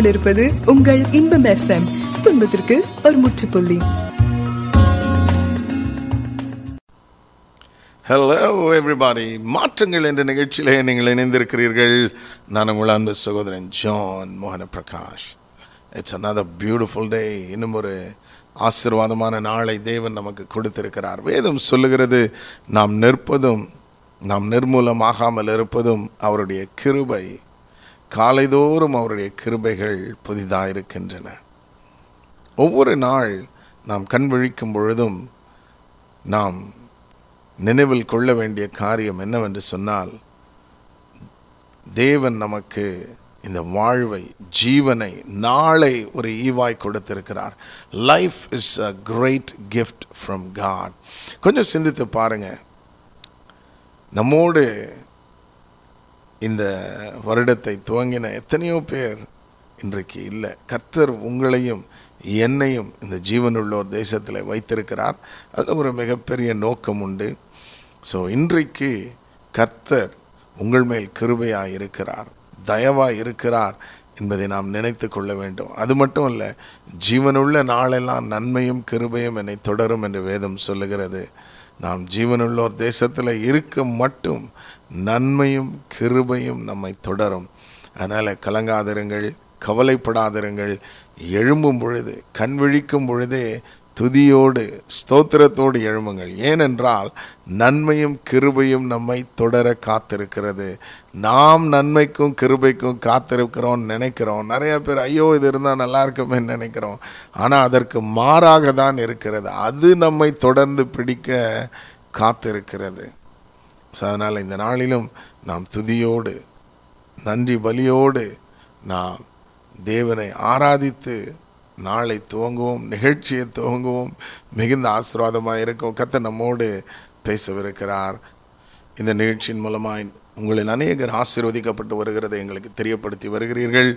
கொண்டிருப்பது உங்கள் இன்பம் எஃப்எம் துன்பத்திற்கு ஒரு முற்றுப்புள்ளி. ஹலோ எவ்ரிபாடி மாற்றங்கள் என்ற நிகழ்ச்சியிலே நீங்கள் இணைந்திருக்கிறீர்கள். நான் உங்கள் அன்பு சகோதரன் ஜான் மோகன Prakash it's another beautiful day இன்னும் ஒரு ஆசீர்வாதமான நாளை தேவன் நமக்கு கொடுத்திருக்கிறார். வேதம் சொல்லுகிறது நாம் நிற்பதும் நாம் நிர்மூலமாகாமல் இருப்பதும் அவருடைய கிருபை. காலைதோறும் அவருடைய கிருபைகள் புதிதாக இருக்கின்றன ஒவ்வொரு நாள் நாம் கண் விழிக்கும் பொழுதும் நாம் நினைவில் கொள்ள வேண்டிய காரியம் என்னவென்று சொன்னால் தேவன் நமக்கு இந்த வாழ்வை ஜீவனை நாளை ஒரு ஈவாய் கொடுத்திருக்கிறார். Life is a great gift from God கொஞ்சம் சிந்தித்து பாருங்க. நம்மோடு இந்த வருடத்தை துவங்கின எத்தனையோ பேர் இன்றைக்கு இல்லை. கர்த்தர் உங்களையும் என்னையும் இந்த ஜீவனுள்ளோர் தேசத்தில் வைத்திருக்கிறார். அதில் ஒரு மிகப்பெரிய நோக்கம் உண்டு. ஸோ இன்றைக்கு கர்த்தர் உங்கள் மேல் கிருபையாக இருக்கிறார். தயவாக இருக்கிறார் என்பதை நாம் நினைத்து கொள்ள வேண்டும். அது மட்டும் அல்ல ஜீவனுள்ள நாளெல்லாம் நன்மையும் கிருபையும் என்னை தொடரும் என்று வேதம் சொல்லுகிறது. நாம் ஜீவனுள்ளோர் தேசத்தில் இருக்க மட்டும் நன்மையும் கிருபையும் நம்மை தொடரும். அதனால் கலங்காதிருங்கள் கவலைப்படாதிருங்கள். எழும்பும் பொழுது கண் விழிக்கும் பொழுதே துதியோடு ஸ்தோத்திரத்தோடு எழும்புங்கள். ஏனென்றால் நன்மையும் கிருபையும் நம்மை தொடர காத்திருக்கிறது. நாம் நன்மைக்கும் கிருபைக்கும் காத்திருக்கிறோம் நினைக்கிறோம். நிறைய பேர் ஐயோ இது இருந்தால் நல்லா இருக்குமே நினைக்கிறோம். ஆனால் அதற்கு மாறாக தான் இருக்கிறது. அது நம்மை தொடர்ந்து பிடிக்க காத்திருக்கிறது. ஸோ அதனால் இந்த நாளிலும் நாம் துதியோடு நன்றி பலியோடு நாம் தேவனை ஆராதித்து நாளை துவங்குவோம் நிகழ்ச்சியை துவங்குவோம். மிகுந்த ஆசீர்வாதமாக இருக்கும். கத்த நம்மோடு பேசவிருக்கிறார். இந்த நிகழ்ச்சியின் மூலமாய் உங்களில் அநேகர் ஆசீர்வதிக்கப்பட்டு வருகிறதை எங்களுக்கு தெரியப்படுத்தி வருகிறீர்கள்.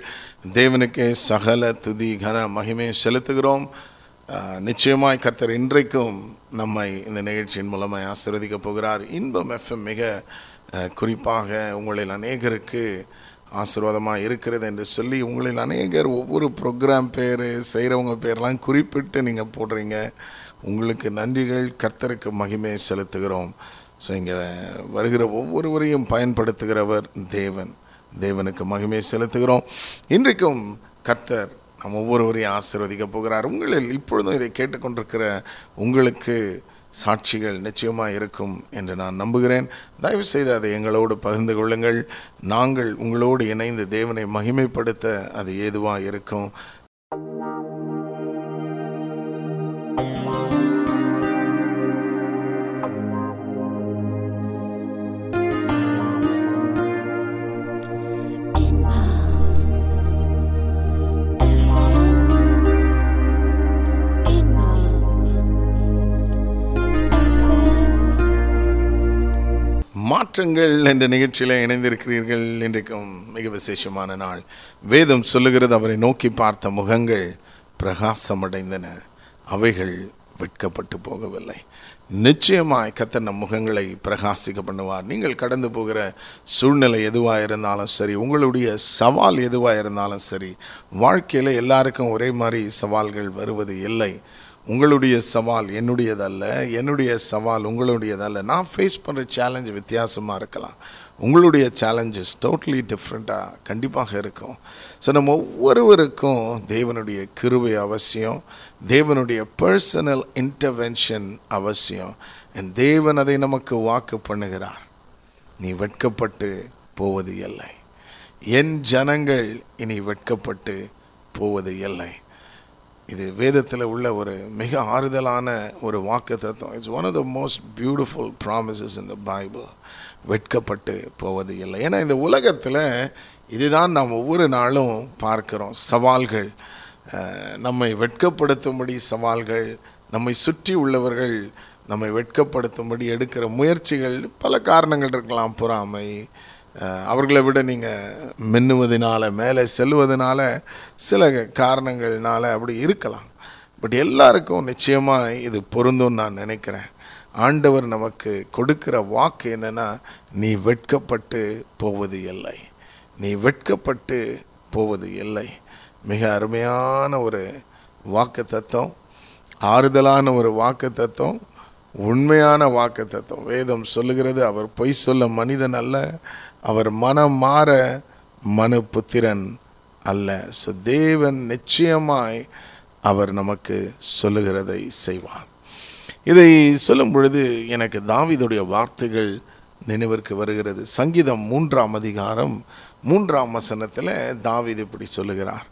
தேவனுக்கே சகல துதி கன மகிமை செலுத்துகிறோம். நிச்சயமாய் கர்த்தர் இன்றைக்கும் நம்மை இந்த நிகழ்ச்சியின் மூலமாக ஆசீர்வதிக்கப் போகிறார். இன்பம் எஃப்எம் மிக குறிப்பாக உங்களில் அநேகருக்கு ஆசீர்வாதமாக இருக்கிறது என்று சொல்லி உங்களில் அநேகர் ஒவ்வொரு ப்ரோக்ராம் பேர் செய்கிறவங்க பேர்லாம் குறிப்பிட்டு நீங்கள் போடுறீங்க. உங்களுக்கு நன்றிகள் கர்த்தருக்கு மகிமையை செலுத்துகிறோம். ஸோ இங்கே வருகிற ஒவ்வொருவரையும் பயன்படுத்துகிறவர் தேவன். தேவனுக்கு மகிமையை செலுத்துகிறோம். இன்றைக்கும் கர்த்தர் நம் ஒவ்வொருவரையும் ஆசீர்வதிக்க போகிறார். உங்களில் இப்பொழுதும் இதை கேட்டுக்கொண்டிருக்கிற உங்களுக்கு சாட்சிகள் நிச்சயமாக இருக்கும் என்று நான் நம்புகிறேன். தயவு செய்து அதை எங்களோடு பகிர்ந்து கொள்ளுங்கள். நாங்கள் உங்களோடு இணைந்து தேவனை மகிமைப்படுத்த அது ஏதுவாக இருக்கும். மாற்றங்கள் என்ற நிகழ்ச்சியில் இணைந்திருக்கிறீர்கள். இன்றைக்கும் மிக விசேஷமான நாள். வேதம் சொல்லுகிறது அவரை நோக்கி பார்த்த முகங்கள் பிரகாசமடைந்தன. அவைகள் வெட்கப்பட்டு போகவில்லை. நிச்சயமாய் கத்தன நம் முகங்களை பிரகாசிக்க பண்ணுவார். நீங்கள் கடந்து போகிற சூழ்நிலை எதுவாக இருந்தாலும் சரி உங்களுடைய சவால் எதுவாக இருந்தாலும் சரி வாழ்க்கையில் எல்லாருக்கும் ஒரே மாதிரி சவால்கள் வருவது இல்லை. உங்களுடைய சவால் என்னுடையதல்ல என்னுடைய சவால் உங்களுடையதல்ல. நான் ஃபேஸ் பண்ணுற சேலஞ்ச் வித்தியாசமாக இருக்கலாம். உங்களுடைய சேலஞ்சஸ் டோட்டலி டிஃப்ரெண்ட்டாக கண்டிப்பாக இருக்கும். ஸோ நம்ம ஒவ்வொருவருக்கும் தேவனுடைய கிருவை அவசியம் தேவனுடைய பர்சனல் இன்டர்வென்ஷன் அவசியம் என் தேவன் அதை நமக்கு வாக்கு பண்ணுகிறார். நீ வெட்கப்பட்டு போவது இல்லை. என் ஜனங்கள் இனி வெட்கப்பட்டு போவது இல்லை. இது வேதத்தில் உள்ள ஒரு மிக ஆறுதலான ஒரு வாக்கு தத்துவம் it's one of the most beautiful promises இந்த பைபிள் வெட்கப்பட்டு போவது இல்லை. ஏன்னா இந்த உலகத்தில் இதுதான் நாம் ஒவ்வொரு நாளும் பார்க்குறோம். சவால்கள் நம்மை வெட்கப்படுத்தும்படி சவால்கள் நம்மை சுற்றி உள்ளவர்கள் நம்மை வெட்கப்படுத்தும்படி எடுக்கிற முயற்சிகள் பல காரணங்கள் இருக்கலாம். பொறாமை அவர்களை விட நீங்கள் மின்னுவதனால மேலே செல்வதனால சில காரணங்கள்னால அப்படி இருக்கலாம். பட் எல்லாருக்கும் நிச்சயமாக இது பொருந்தும் நான் நினைக்கிறேன். ஆண்டவர் நமக்கு கொடுக்கிற வாக்கு என்னென்னா நீ வெட்கப்பட்டு போவது இல்லை. நீ வெட்கப்பட்டு போவது இல்லை. மிக அருமையான ஒரு வாக்கு தத்துவம் ஆறுதலான ஒரு வாக்கு தத்துவம் உண்மையான வாக்கு தத்துவம். வேதம் சொல்லுகிறது அவர் பொய் சொல்ல மனிதன் அல்ல. அவர் மனம் மாற மனு புத்திரன் அல்ல. ஸோ தேவன் நிச்சயமாய் அவர் நமக்கு சொல்லுகிறதை செய்வார். இதை சொல்லும் பொழுது எனக்கு தாவிதுடைய வார்த்தைகள் நினைவிற்கு வருகிறது. சங்கீதம் மூன்றாம் அதிகாரம் மூன்றாம் வசனத்தில் தாவீது இப்படி சொல்லுகிறார்.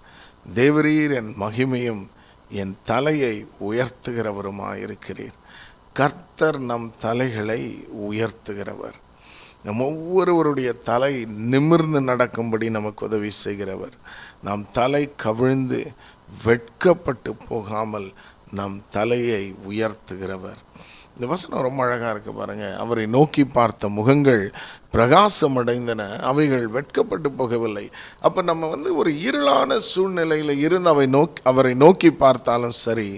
தேவரீர் என் மகிமையும் என் தலையை உயர்த்துகிறவருமாயிருக்கிறீர். கர்த்தர் நம் தலைகளை உயர்த்துகிறவர். நம் ஒவ்வொருவருடைய தலை நிமிர்ந்து நடக்கும்படி நமக்கு உதவி செய்கிறவர். நாம் தலை கவிழ்ந்து வெட்கப்பட்டு போகாமல் நம் தலையை உயர்த்துகிறவர். இந்த வசனம் ரொம்ப அழகாக இருக்கு பாருங்கள் அவரை நோக்கி பார்த்த முகங்கள் பிரகாசம் அடைந்தன அவைகள் வெட்கப்பட்டு போகவில்லை. அப்போ நம்ம வந்து ஒரு இருளான சூழ்நிலையில் இருந்து அவை நோக்கி அவரை நோக்கி பார்த்தாலும் சரி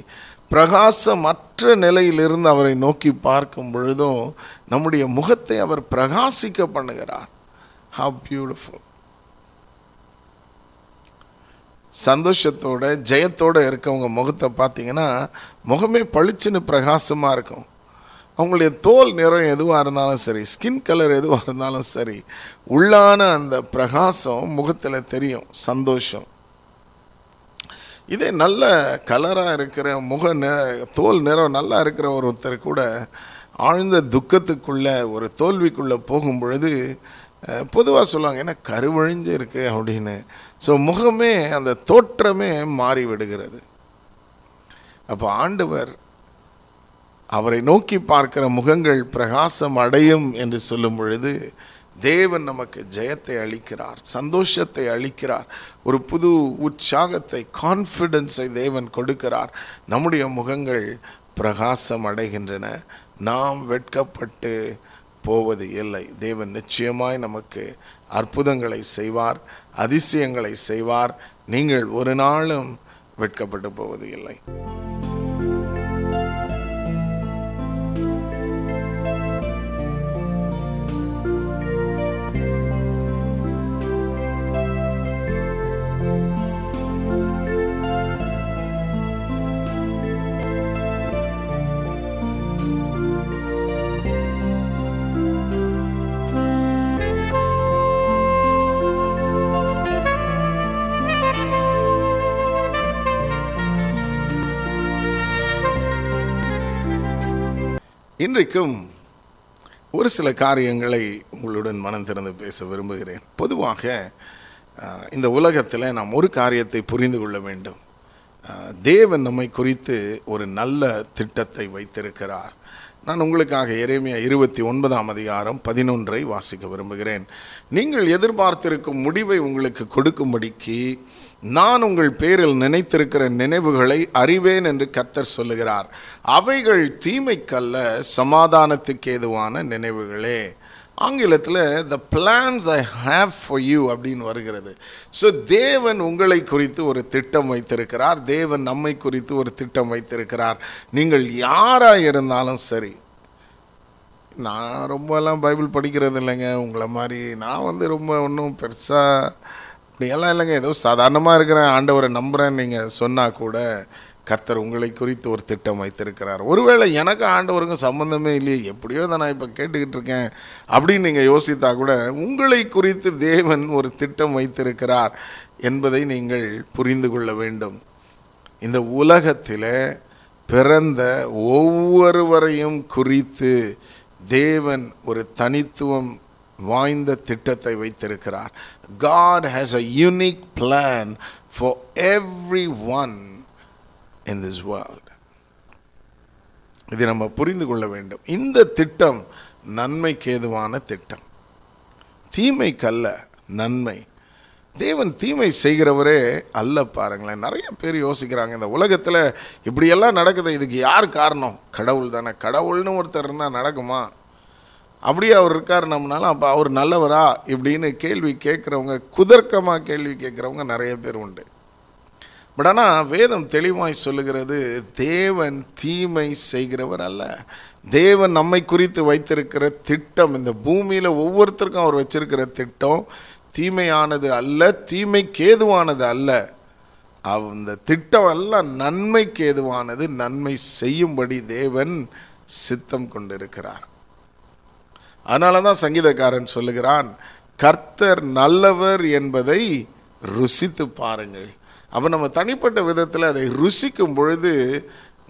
பிரகாசமற்ற நிலையிலிருந்து அவரை நோக்கி பார்க்கும் பொழுதும் நம்முடைய முகத்தை அவர் பிரகாசிக்க பண்ணுகிறார். ஹவ் பியூட்டிஃபுல் சந்தோஷத்தோட ஜெயத்தோடு இருக்கவங்க முகத்தை பார்த்தீங்கன்னா முகமே பளிச்சுன்னு பிரகாசமாக இருக்கும். அவங்களுடைய தோல் நிறம் எதுவாக இருந்தாலும் சரி ஸ்கின் கலர் எதுவாக இருந்தாலும் சரி உள்ளான அந்த பிரகாசம் முகத்தில் தெரியும் சந்தோஷம். இதே நல்ல கலராக இருக்கிற முக ந தோல் நிறம் நல்லா இருக்கிற ஒருத்தர் கூட ஆழ்ந்த துக்கத்துக்குள்ளே ஒரு தோல்விக்குள்ளே போகும் பொழுது பொதுவாக சொல்லுவாங்க ஏன்னா கருவழிஞ்சு இருக்கு? அப்படின்னு. ஸோ முகமே அந்த தோற்றமே மாறி விடுகிறது அப்போ ஆண்டவர் அவரை நோக்கி பார்க்கிற முகங்கள் பிரகாசம் அடையும் என்று சொல்லும் பொழுது தேவன் நமக்கு ஜெயத்தை அளிக்கிறார் சந்தோஷத்தை அளிக்கிறார் ஒரு புது உற்சாகத்தை கான்ஃபிடென்ஸை தேவன் கொடுக்கிறார். நம்முடைய முகங்கள் பிரகாசம் அடைகின்றன. நாம் வெட்கப்பட்டு போவது இல்லை. தேவன் நிச்சயமாய் நமக்கு அற்புதங்களை செய்வார் அதிசயங்களை செய்வார். நீங்கள் ஒரு நாளும் வெட்கப்பட்டு போவது இல்லை. இன்றைக்கும் ஒரு சில காரியங்களை உங்களுடன் மனம் திறந்து பேச விரும்புகிறேன். பொதுவாக இந்த உலகத்தில் நாம் ஒரு காரியத்தை புரிந்து கொள்ள வேண்டும். தேவன் நம்மை குறித்து ஒரு நல்ல திட்டத்தை வைத்திருக்கிறார். நான் உங்களுக்காக எரேமியா இருபத்தி ஒன்பதாம் அதிகாரம் பதினொன்றை வாசிக்க விரும்புகிறேன். நீங்கள் எதிர்பார்த்திருக்கும் முடிவை உங்களுக்கு கொடுக்கும்படிக்கு நான் உங்கள் பேரில் நினைத்திருக்கிற நினைவுகளை அறிவேன் என்று கத்தர் சொல்லுகிறார். அவைகள் தீமைக்கல்ல சமாதானத்துக்கு ஏதுவான நினைவுகளே. ஆங்கிலத்தில் the plans I have for you அப்படின்னு வருகிறது. ஸோ தேவன் உங்களை குறித்து ஒரு திட்டம் வைத்திருக்கிறார். தேவன் நம்மை குறித்து ஒரு திட்டம் வைத்திருக்கிறார். நீங்கள் யாராக இருந்தாலும் சரி. நான் ரொம்பலாம் பைபிள் படிக்கிறது இல்லைங்க உங்களை மாதிரி நான் வந்து ரொம்ப ஒன்றும் பெருசாக அப்படியெல்லாம் இல்லைங்க. ஏதோ சாதாரணமாக இருக்கிறேன் ஆண்டவரை நம்புகிறேன் நீங்கள் சொன்னால் கூட கர்த்தர் உங்களை குறித்து ஒரு திட்டம் வைத்திருக்கிறார். ஒருவேளை எனக்கு ஆண்டவருக்கும் சம்மந்தமே இல்லையே எப்படியோ தான் நான் இப்போ கேட்டுக்கிட்டு இருக்கேன் அப்படின்னு நீங்கள் யோசித்தா கூட உங்களை குறித்து தேவன் ஒரு திட்டம் வைத்திருக்கிறார் என்பதை நீங்கள் புரிந்து கொள்ள வேண்டும். இந்த உலகத்தில் பிறந்த ஒவ்வொருவரையும் குறித்து தேவன் ஒரு தனித்துவம் வாய்ந்த திட்டத்தை வைத்திருக்கிறார். God has a unique plan for every one in this world இதை நம்ம புரிந்து கொள்ள வேண்டும். இந்த திட்டம் நன்மைக்கு ஏதுவான திட்டம். தீமைக்கல்ல நன்மை. தேவன் தீமை செய்கிறவரே அல்ல பாருங்களேன். நிறைய பேர் யோசிக்கிறாங்க இந்த உலகத்தில் இப்படியெல்லாம் நடக்குது இதுக்கு யார் காரணம்? கடவுள் தானே. கடவுள்னு ஒருத்தர் இருந்தால் நடக்குமா? அப்படியே அவர் இருக்கார் நம்மனால அப்போ அவர் நல்லவரா இப்படின்னு கேள்வி கேட்குறவங்க குதர்க்கமாக கேள்வி கேட்குறவங்க நிறைய பேர் உண்டு. பட் ஆனால் வேதம் தெளிவாய் சொல்லுகிறது தேவன் தீமை செய்கிறவர் அல்ல. தேவன் நம்மை குறித்து வைத்திருக்கிற திட்டம் இந்த பூமியில் ஒவ்வொருத்தருக்கும் அவர் வச்சிருக்கிற திட்டம் தீமையானது அல்ல தீமைக்கேதுவானது அல்ல. அந்த திட்டம் எல்லாம் நன்மைக்கு ஏதுவானது நன்மை செய்யும்படி தேவன் சித்தம் கொண்டிருக்கிறார். அதனால தான் சங்கீதக்காரன் சொல்லுகிறான் கர்த்தர் நல்லவர் என்பதை ருசித்து பாருங்கள். அப்போ நம்ம தனிப்பட்ட விதத்தில் அதை ருசிக்கும் பொழுது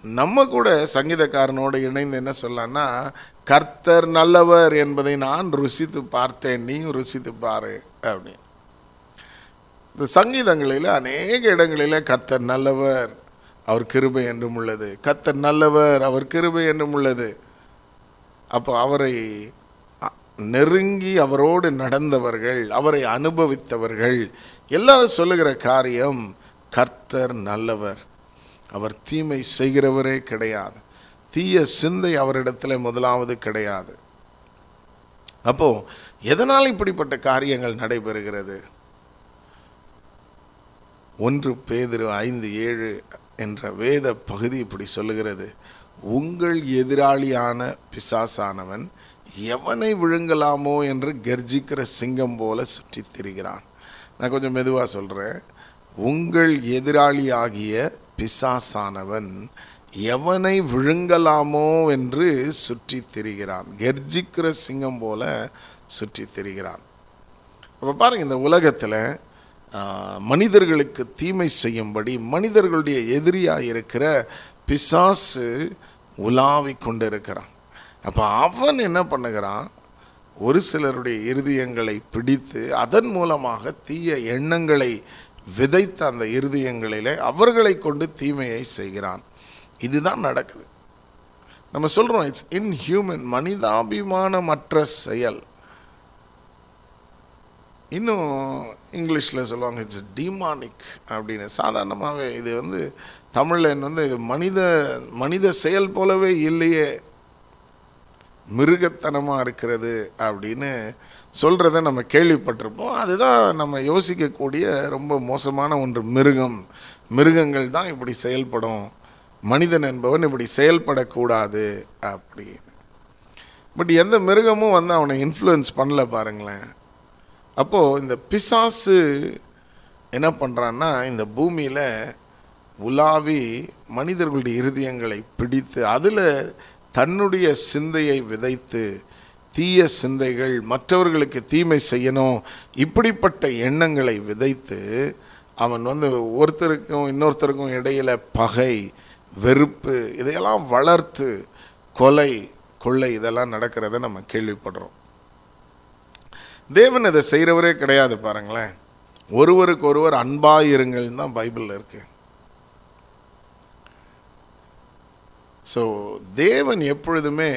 நம்ம கூட சங்கீதக்காரனோடு இணைந்து என்ன சொல்லலாம்னா கர்த்தர் நல்லவர் என்பதை நான் ருசித்து பார்த்தேன் நீயும் ருசித்து பாரு. அப்படின்னு. இந்த சங்கீதங்களில் அநேக இடங்களில் கர்த்தர் நல்லவர் அவர் கிருபை என்றும் உள்ளது. கர்த்தர் நல்லவர் அவர் கிருபை என்றும் உள்ளது. அப்போ அவரை நெருங்கி அவரோடு நடந்தவர்கள் அவரை அனுபவித்தவர்கள் எல்லாரும் சொல்லுகிற காரியம் கர்த்தர் நல்லவர். அவர் தீமை செய்கிறவரே கிடையாது. தீய சிந்தை அவரிடத்தில் முதலாவது கிடையாது. அப்போ எதனால் இப்படிப்பட்ட காரியங்கள் நடைபெறுகிறது? ஒன்று பேதிரு ஐந்து ஏழு என்ற வேத பகுதி இப்படி சொல்லுகிறது. உங்கள் எதிராளியான பிசாசானவன் எவனை விழுங்கலாமோ என்று கர்ஜிக்கிற சிங்கம் போல சுற்றித் திரிகிறான். நான் கொஞ்சம் மெதுவாக சொல்கிறேன் உங்கள் எதிராளியாகிய பிசாசானவன் எவனை விழுங்கலாமோ என்று சுற்றித் திரிகிறான். கர்ஜிக்கிற சிங்கம் போல சுற்றித் திரிகிறான். அப்போ பாருங்கள் இந்த உலகத்தில் மனிதர்களுக்கு தீமை செய்யும்படி மனிதர்களுடைய எதிரியாக இருக்கிற பிசாசு உலாவிக் கொண்டிருக்கிறான். அப்போ அவன் என்ன பண்ணுகிறான்? ஒரு சிலருடைய இருதயங்களை பிடித்து அதன் மூலமாக தீய எண்ணங்களை விதைத்த அந்த இருதயங்களிலே அவர்களை கொண்டு தீமையை செய்கிறான். இதுதான் நடக்குது. நம்ம சொல்கிறோம் இட்ஸ் இன்ஹியூமன் மனிதாபிமானமற்ற செயல். இன்னும் இங்கிலீஷில் சொல்லுவாங்க இட்ஸ் டீமானிக் அப்படின்னு. சாதாரணமாகவே இது வந்து தமிழில் வந்து இது மனித மனித செயல் போலவே இல்லையே. மிருகத்தனமாக இருக்கிறது அப்படின்னு சொல்கிறத நம்ம கேள்விப்பட்டிருப்போம். அதுதான் நம்ம யோசிக்கக்கூடிய ரொம்ப மோசமான ஒன்று மிருகம். மிருகங்கள் தான் இப்படி செயல்படும். மனிதன் என்பவன் இப்படி செயல்படக்கூடாது அப்படின்னு. பட் எந்த மிருகமும் வந்து அவனை இன்ஃப்ளூயன்ஸ் பண்ணல பாருங்களேன். அப்போது இந்த பிசாசு என்ன பண்ணுறான்னா இந்த பூமியில் உலாவி மனிதர்களுடைய இருதயங்களை பிடித்து அதில் தன்னுடைய சிந்தையை விதைத்து தீய சிந்தைகள் மற்றவர்களுக்கு தீமை செய்யணும் இப்படிப்பட்ட எண்ணங்களை விதைத்து அவன் வந்து ஒருத்தருக்கும் இன்னொருத்தருக்கும் இடையில் பகை வெறுப்பு இதையெல்லாம் வளர்த்து கொலை கொள்ளை இதெல்லாம் நடக்கிறத நம்ம கேள்விப்படுறோம். தேவன் இதை செய்கிறவரே கிடையாது பாருங்களேன். ஒருவருக்கு ஒருவர் அன்பாக இருங்கள்னு தான் பைபிளில் இருக்குது ஸோ தேவன் எப்பொழுதுமே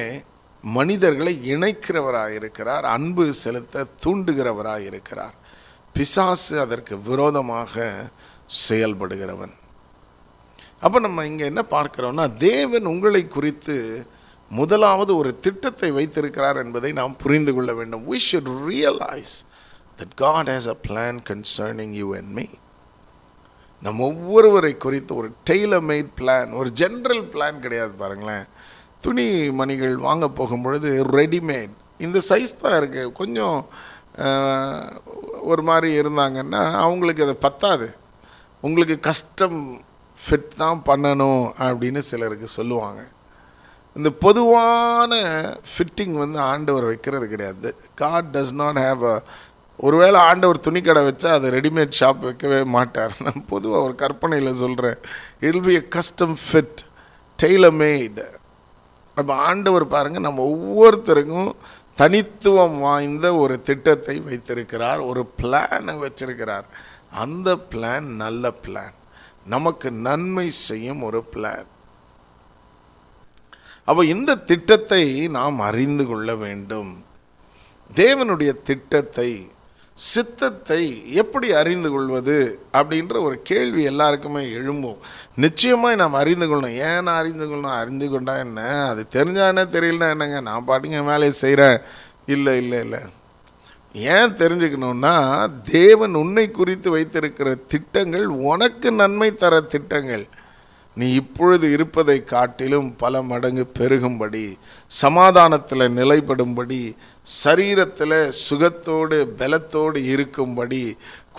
மனிதர்களை இணைக்கிறவராக இருக்கிறார் அன்பு செலுத்த தூண்டுகிறவராக இருக்கிறார். பிசாசு அதற்கு விரோதமாக செயல்படுகிறவன். அப்போ நம்ம இங்கே என்ன பார்க்குறோம்னா தேவன் உங்களை குறித்து முதலாவது ஒரு திட்டத்தை வைத்திருக்கிறார் என்பதை நாம் புரிந்து கொள்ள வேண்டும். We should realise that God has a plan concerning you and me நம்ம ஒவ்வொருவரை குறித்து ஒரு டெய்லர் மேட் பிளான் ஒரு ஜென்ரல் பிளான் கிடையாது பாருங்களேன். துணி மணிகள் வாங்க போகும்பொழுது ரெடிமேட் இந்த சைஸ் தான் இருக்குது கொஞ்சம் ஒரு மாதிரி இருந்தாங்கன்னா அவங்களுக்கு அது பத்தாது. உங்களுக்கு கஸ்டம் ஃபிட் தான் பண்ணணும் அப்படின்னு சிலருக்கு சொல்லுவாங்க. இந்த பொதுவான ஃபிட்டிங் வந்து ஆண்டவர் வைக்கிறது கிடையாது. God does not have a ஒருவேளை ஆண்டவர் துணிக்கடை வச்சா அது ரெடிமேட் ஷாப் வைக்கவே மாட்டார். நான் பொதுவாக ஒரு கற்பனையில் சொல்கிறேன் இல் be a custom fit tailor made அப்போ ஆண்டவர் பாருங்கள் நம்ம ஒவ்வொருத்தருக்கும் தனித்துவம் வாய்ந்த ஒரு திட்டத்தை வைத்திருக்கிறார் ஒரு பிளானை வச்சிருக்கிறார். அந்த பிளான் நல்ல பிளான் நமக்கு நன்மை செய்யும் ஒரு பிளான் அப்போ இந்த திட்டத்தை நாம் அறிந்து கொள்ள வேண்டும். தேவனுடைய திட்டத்தை சித்தத்தை எப்படி அறிந்து கொள்வது அப்படின்ற ஒரு கேள்வி எல்லாருக்குமே எழும்பும். நிச்சயமாக நாம் அறிந்து கொள்ளணும். ஏன் நான் அறிந்து கொள்ளணும்? அறிந்து கொண்டா என்ன? அது தெரிஞ்சா என்ன? தெரியலனா என்னங்க? நான் பாட்டுங்க வேலையை செய்கிறேன் இல்லை இல்லை இல்லை. ஏன் தெரிஞ்சுக்கணுன்னா தேவன் உன்னை குறித்து வைத்திருக்கிற திட்டங்கள் உனக்கு நன்மை தர திட்டங்கள். நீ இப்பொழுது இருப்பதை காட்டிலும் பல மடங்கு பெருகும்படி சமாதானத்தில் நிலைப்படும்படி சரீரத்தில் சுகத்தோடு பலத்தோடு இருக்கும்படி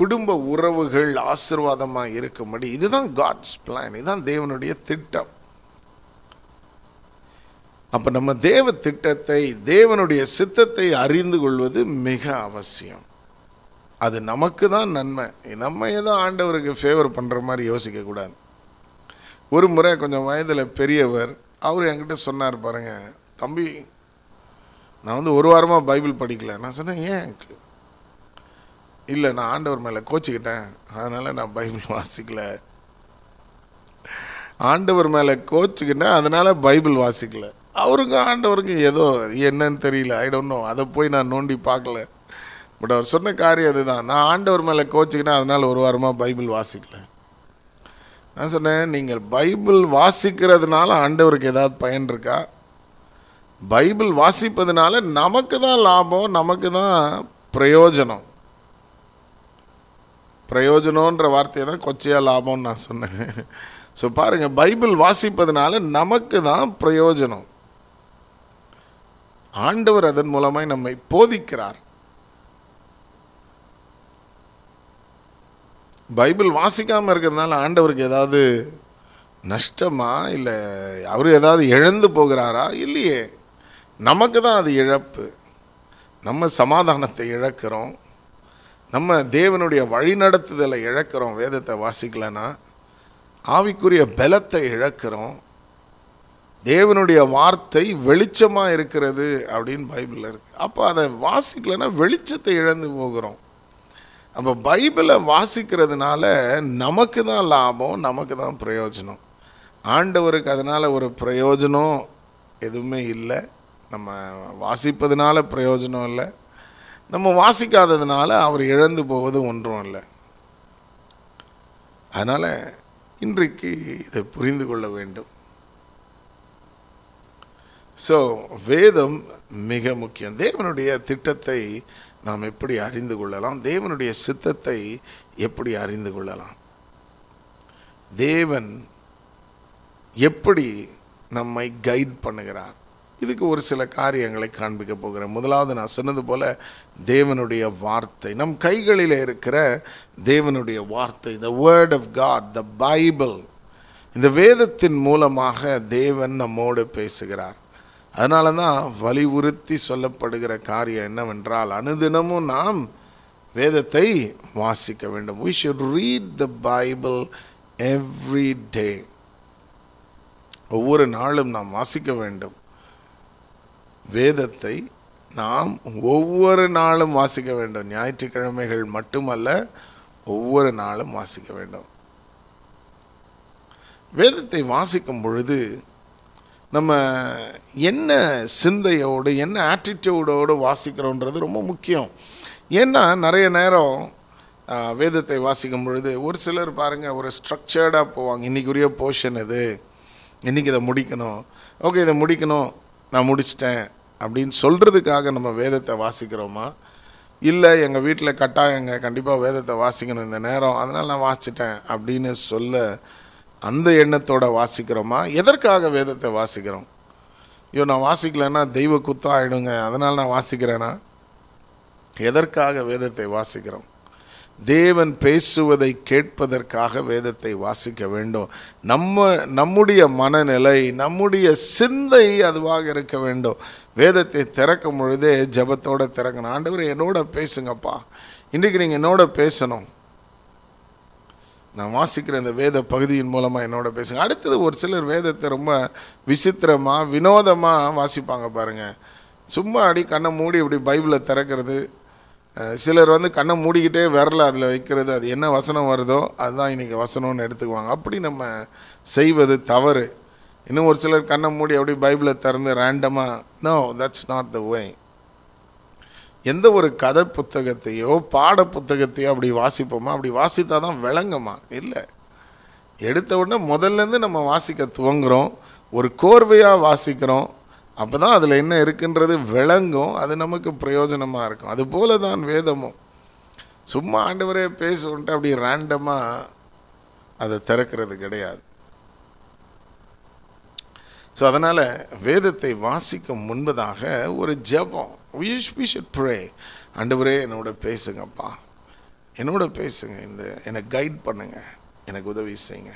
குடும்ப உறவுகள் ஆசிர்வாதமாக இருக்கும்படி இதுதான் காட்ஸ் பிளான் இதுதான் தேவனுடைய திட்டம். அப்போ நம்ம தேவ திட்டத்தை தேவனுடைய சித்தத்தை அறிந்து கொள்வது மிக அவசியம். அது நமக்கு தான் நன்மை. நம்ம ஏதோ ஆண்டவருக்கு ஃபேவர் பண்ணுற மாதிரி யோசிக்கக்கூடாது. ஒரு முறை கொஞ்சம் வயதில் பெரியவர் அவர் என்கிட்ட சொன்னார் பாருங்க தம்பி நான் வந்து ஒரு வாரமாக பைபிள் படிக்கல. நான் சொன்னேன் ஏன்? இல்லை நான் ஆண்டவர் மேலே கோச்சிக்கிட்டேன். அதனால் நான் பைபிள் வாசிக்கல. ஆண்டவர் மேலே கோச்சிக்கிட்டேன் அதனால் பைபிள் வாசிக்கல. அவருக்கும் ஆண்டவருக்கும் ஏதோ என்னன்னு தெரியல. ஐ டோன்ட் நோ அதை போய் நான் நோண்டி பார்க்கல. பட் அவர் சொன்ன காரியம் அதுதான். நான் ஆண்டவர் மேலே கோச்சிக்கிட்டேன் அதனால் ஒரு வாரமாக பைபிள் வாசிக்கல. நான் சொன்னேன் நீங்கள் பைபிள் வாசிக்கிறதுனால ஆண்டவருக்கு ஏதாவது பயன் இருக்கா? பைபிள் வாசிப்பதுனால நமக்கு தான் லாபம் நமக்கு தான் பிரயோஜனம். பிரயோஜனன்ற வார்த்தையை தான் கொச்சையாக லாபம்னு நான் சொன்னேன். ஸோ பாருங்கள் பைபிள் வாசிப்பதுனால நமக்கு தான் பிரயோஜனம். ஆண்டவர் அதன் மூலமாக நம்மை போதிக்கிறார். பைபிள் வாசிக்காமல் இருக்கிறதுனால ஆண்டவருக்கு ஏதாவது நஷ்டமா? இல்லை அவர் ஏதாவது இழந்து போகிறாரா? இல்லையே. நமக்கு தான் அது இழப்பு. நம்ம சமாதானத்தை இழக்கிறோம். நம்ம தேவனுடைய வழிநடத்துதலை இழக்கிறோம் வேதத்தை வாசிக்கலன்னா. ஆவிக்குரிய பலத்தை இழக்கிறோம். தேவனுடைய வார்த்தை வெளிச்சமாக இருக்கிறது அப்படின்னு பைபிளில் இருக்குது அப்போ அதை வாசிக்கலைன்னா வெளிச்சத்தை இழந்து போகிறோம். அப்போ பைபிளை வாசிக்கிறதுனால நமக்கு தான் லாபம் நமக்கு தான் பிரயோஜனம். ஆண்டவருக்கு அதனால் ஒரு பிரயோஜனம் எதுவுமே இல்லை. நம்ம வாசிப்பதனால பிரயோஜனம் இல்லை. நம்ம வாசிக்காததுனால அவர் இழந்து போவது ஒன்றும் இல்லை. அதனால் இன்றைக்கு இதை புரிந்து கொள்ள வேண்டும். ஸோ வேதம் மிக முக்கியம். தேவனுடைய திட்டத்தை நாம் எப்படி அறிந்து கொள்ளலாம்? தேவனுடைய சித்தத்தை எப்படி அறிந்து கொள்ளலாம்? தேவன் எப்படி நம்மை கைட் பண்ணுகிறார்? இதுக்கு ஒரு சில காரியங்களை காண்பிக்க போகிறேன். முதலாவது நான் சொன்னது போல தேவனுடைய வார்த்தை. நம் கைகளில் இருக்கிற தேவனுடைய வார்த்தை the word of God the Bible இந்த வேதத்தின் மூலமாக தேவன் நம்மோடு பேசுகிறார். அதனால தான் வலியுறுத்தி சொல்லப்படுகிற காரியம் என்னவென்றால் அனுதினமும் நாம் வேதத்தை வாசிக்க வேண்டும். We should read the Bible every day ஒவ்வொரு நாளும் நாம் வாசிக்க வேண்டும். வேதத்தை நாம் ஒவ்வொரு நாளும் வாசிக்க வேண்டும். ஞாயிற்றுக்கிழமைகள் மட்டுமல்ல ஒவ்வொரு நாளும் வாசிக்க வேண்டும். வேதத்தை வாசிக்கும் பொழுது நம்ம என்ன சிந்தையோடு என்ன ஆட்டிடியூடோடு வாசிக்கிறோன்றது ரொம்ப முக்கியம். ஏன்னா நிறைய நேரம் வேதத்தை வாசிக்கும் பொழுது ஒரு சிலர் பாருங்கள் ஒரு ஸ்ட்ரக்சர்டாக போவாங்க. இன்றைக்குரிய போர்ஷன் இது. இன்றைக்கி இதை முடிக்கணும். ஓகே இதை முடிக்கணும். நான் முடிச்சிட்டேன். அப்படின்னு சொல்கிறதுக்காக நம்ம வேதத்தை வாசிக்கிறோமா? இல்லை எங்கள் வீட்டில் கட்டாயங்க கண்டிப்பாக வேதத்தை வாசிக்கணும் இந்த நேரம். அதனால் நான் வாசிச்சிட்டேன். அப்படின்னு சொல்ல அந்த எண்ணத்தோட வாசிக்கிறோமா? எதற்காக வேதத்தை வாசிக்கிறோம்? ஐயோ நான் வாசிக்கலைன்னா தெய்வ குத்தம் ஆகிடுங்க அதனால் நான் வாசிக்கிறேன்னா எதற்காக வேதத்தை வாசிக்கிறோம்? தேவன் பேசுவதை கேட்பதற்காக வேதத்தை வாசிக்க வேண்டும். நம்ம நம்முடைய மனநிலை நம்முடைய சிந்தை அதுவாக இருக்க வேண்டும். வேதத்தை திறக்கும் பொழுதே ஜபத்தோடு திறக்கணும். ஆண்டவர் என்னோட பேசுங்கப்பா. இன்றைக்கு நீங்கள் என்னோட பேசணும். நான் வாசிக்கிற இந்த வேத பகுதியின் மூலமாக என்னோட பேசுங்க. அடுத்தது ஒரு சிலர் வேதத்தை ரொம்ப விசித்திரமாக வினோதமாக வாசிப்பாங்க பாருங்கள் சும்மா அடி கண்ணை மூடி இப்படி பைபிளை திறக்கிறது. சிலர் வந்து கண்ணை மூடிக்கிட்டே விரல அதில் வைக்கிறது. அது என்ன வசனம் வருதோ அதுதான் இன்றைக்கி வசனம்னு எடுத்துக்குவாங்க. அப்படி நம்ம செய்வது தவறு. இன்னும் ஒரு சிலர் கண்ணை மூடி அப்படி பைபிளை திறந்து ரேண்டமாக no that's not the way எந்த ஒரு கதை புத்தகத்தையோ பாட புத்தகத்தையோ அப்படி வாசிப்போமா? அப்படி வாசித்தா தான் விளங்குமா? இல்லை. எடுத்த உடனே முதல்லேருந்து நம்ம வாசிக்க துவங்குறோம். ஒரு கோர்வையாக வாசிக்கிறோம். அப்போ தான் அதில் என்ன இருக்குன்றது விளங்கும். அது நமக்கு பிரயோஜனமாக இருக்கும். அது போல தான் வேதமும். சும்மா ஆண்டவரே பேசுன்ட்டு அப்படி ரேண்டமாக அதை திறக்கிறது கிடையாது. ஸோ அதனால் வேதத்தை வாசிக்கும் முன்பதாக ஒரு ஜெபம். We sh- we ப்ரே ஆண்டவரே என்னோட பேசுங்கப்பா. என்னோட பேசுங்க. இந்த என்னை கைட் பண்ணுங்க. எனக்கு உதவி செய்யுங்க.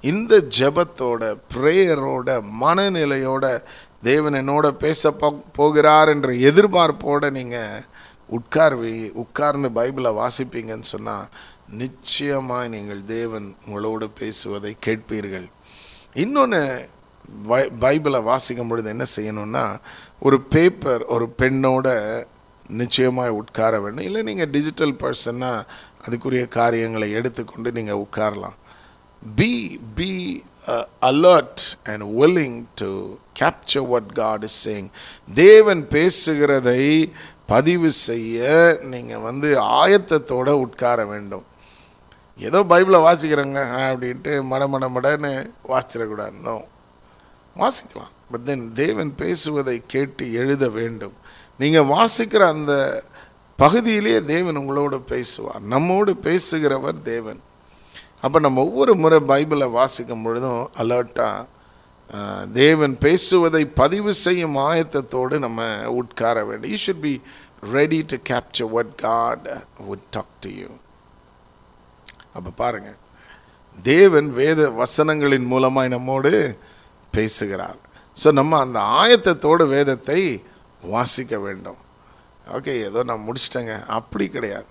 இந்த ஜெபத்தோட ப்ரேயரோட மனநிலையோட தேவன் என்னோட பேச போகிறார் என்ற எதிர்பார்ப்போட நீங்கள் உட்கார்வி உட்கார்ந்து பைபிளை வாசிப்பீங்கன்னு சொன்னால் நிச்சயமாக நீங்கள் தேவன் உங்களோடு பேசுவதை கேட்பீர்கள். இன்னொன்று பைபிளை வாசிக்கும் பொழுது என்ன செய்யணும்னா ஒரு பேப்பர் ஒரு பெண்ணோட நிச்சயமாக உட்கார வேண்டும். இல்லை நீங்கள் டிஜிட்டல் பர்சன்னா அதுக்குரிய காரியங்களை எடுத்துக்கொண்டு நீங்கள் உட்காரலாம். Be be alert and willing to capture capture God is saying தேவன் பேசுகிறதை பதிவு செய்ய நீங்கள் வந்து ஆயத்தத்தோட உட்கார வேண்டும். ஏதோ பைபிளை வாசிக்கிறேங்க அப்படின்ட்டு மட மட மடன்னு வாசிடக்கூடாது வாசிக்கலாம். பட் தென் தேவன் பேசுவதை கேட்டு எழுத வேண்டும். நீங்கள் வாசிக்கிற அந்த பகுதியிலேயே தேவன் உங்களோடு பேசுவார். நம்மோடு பேசுகிறவர் தேவன். அப்போ நம்ம ஒவ்வொரு முறை பைபிளை வாசிக்கும் பொழுதும் அலர்ட்டாக தேவன் பேசுவதை பதிவு செய்யும் ஆயத்தத்தோடு நம்ம உட்கார வேண்டும். You should be ready to capture what God would talk to you அப்போ பாருங்க. தேவன் வேத வசனங்களின் மூலமாக நம்மோடு பேசுகிறார். ஸோ நம்ம அந்த ஆயத்தத்தோடு வேதத்தை வாசிக்க வேண்டும். ஓகே ஏதோ நான் முடிச்சிட்டேங்க. அப்படி கிடையாது.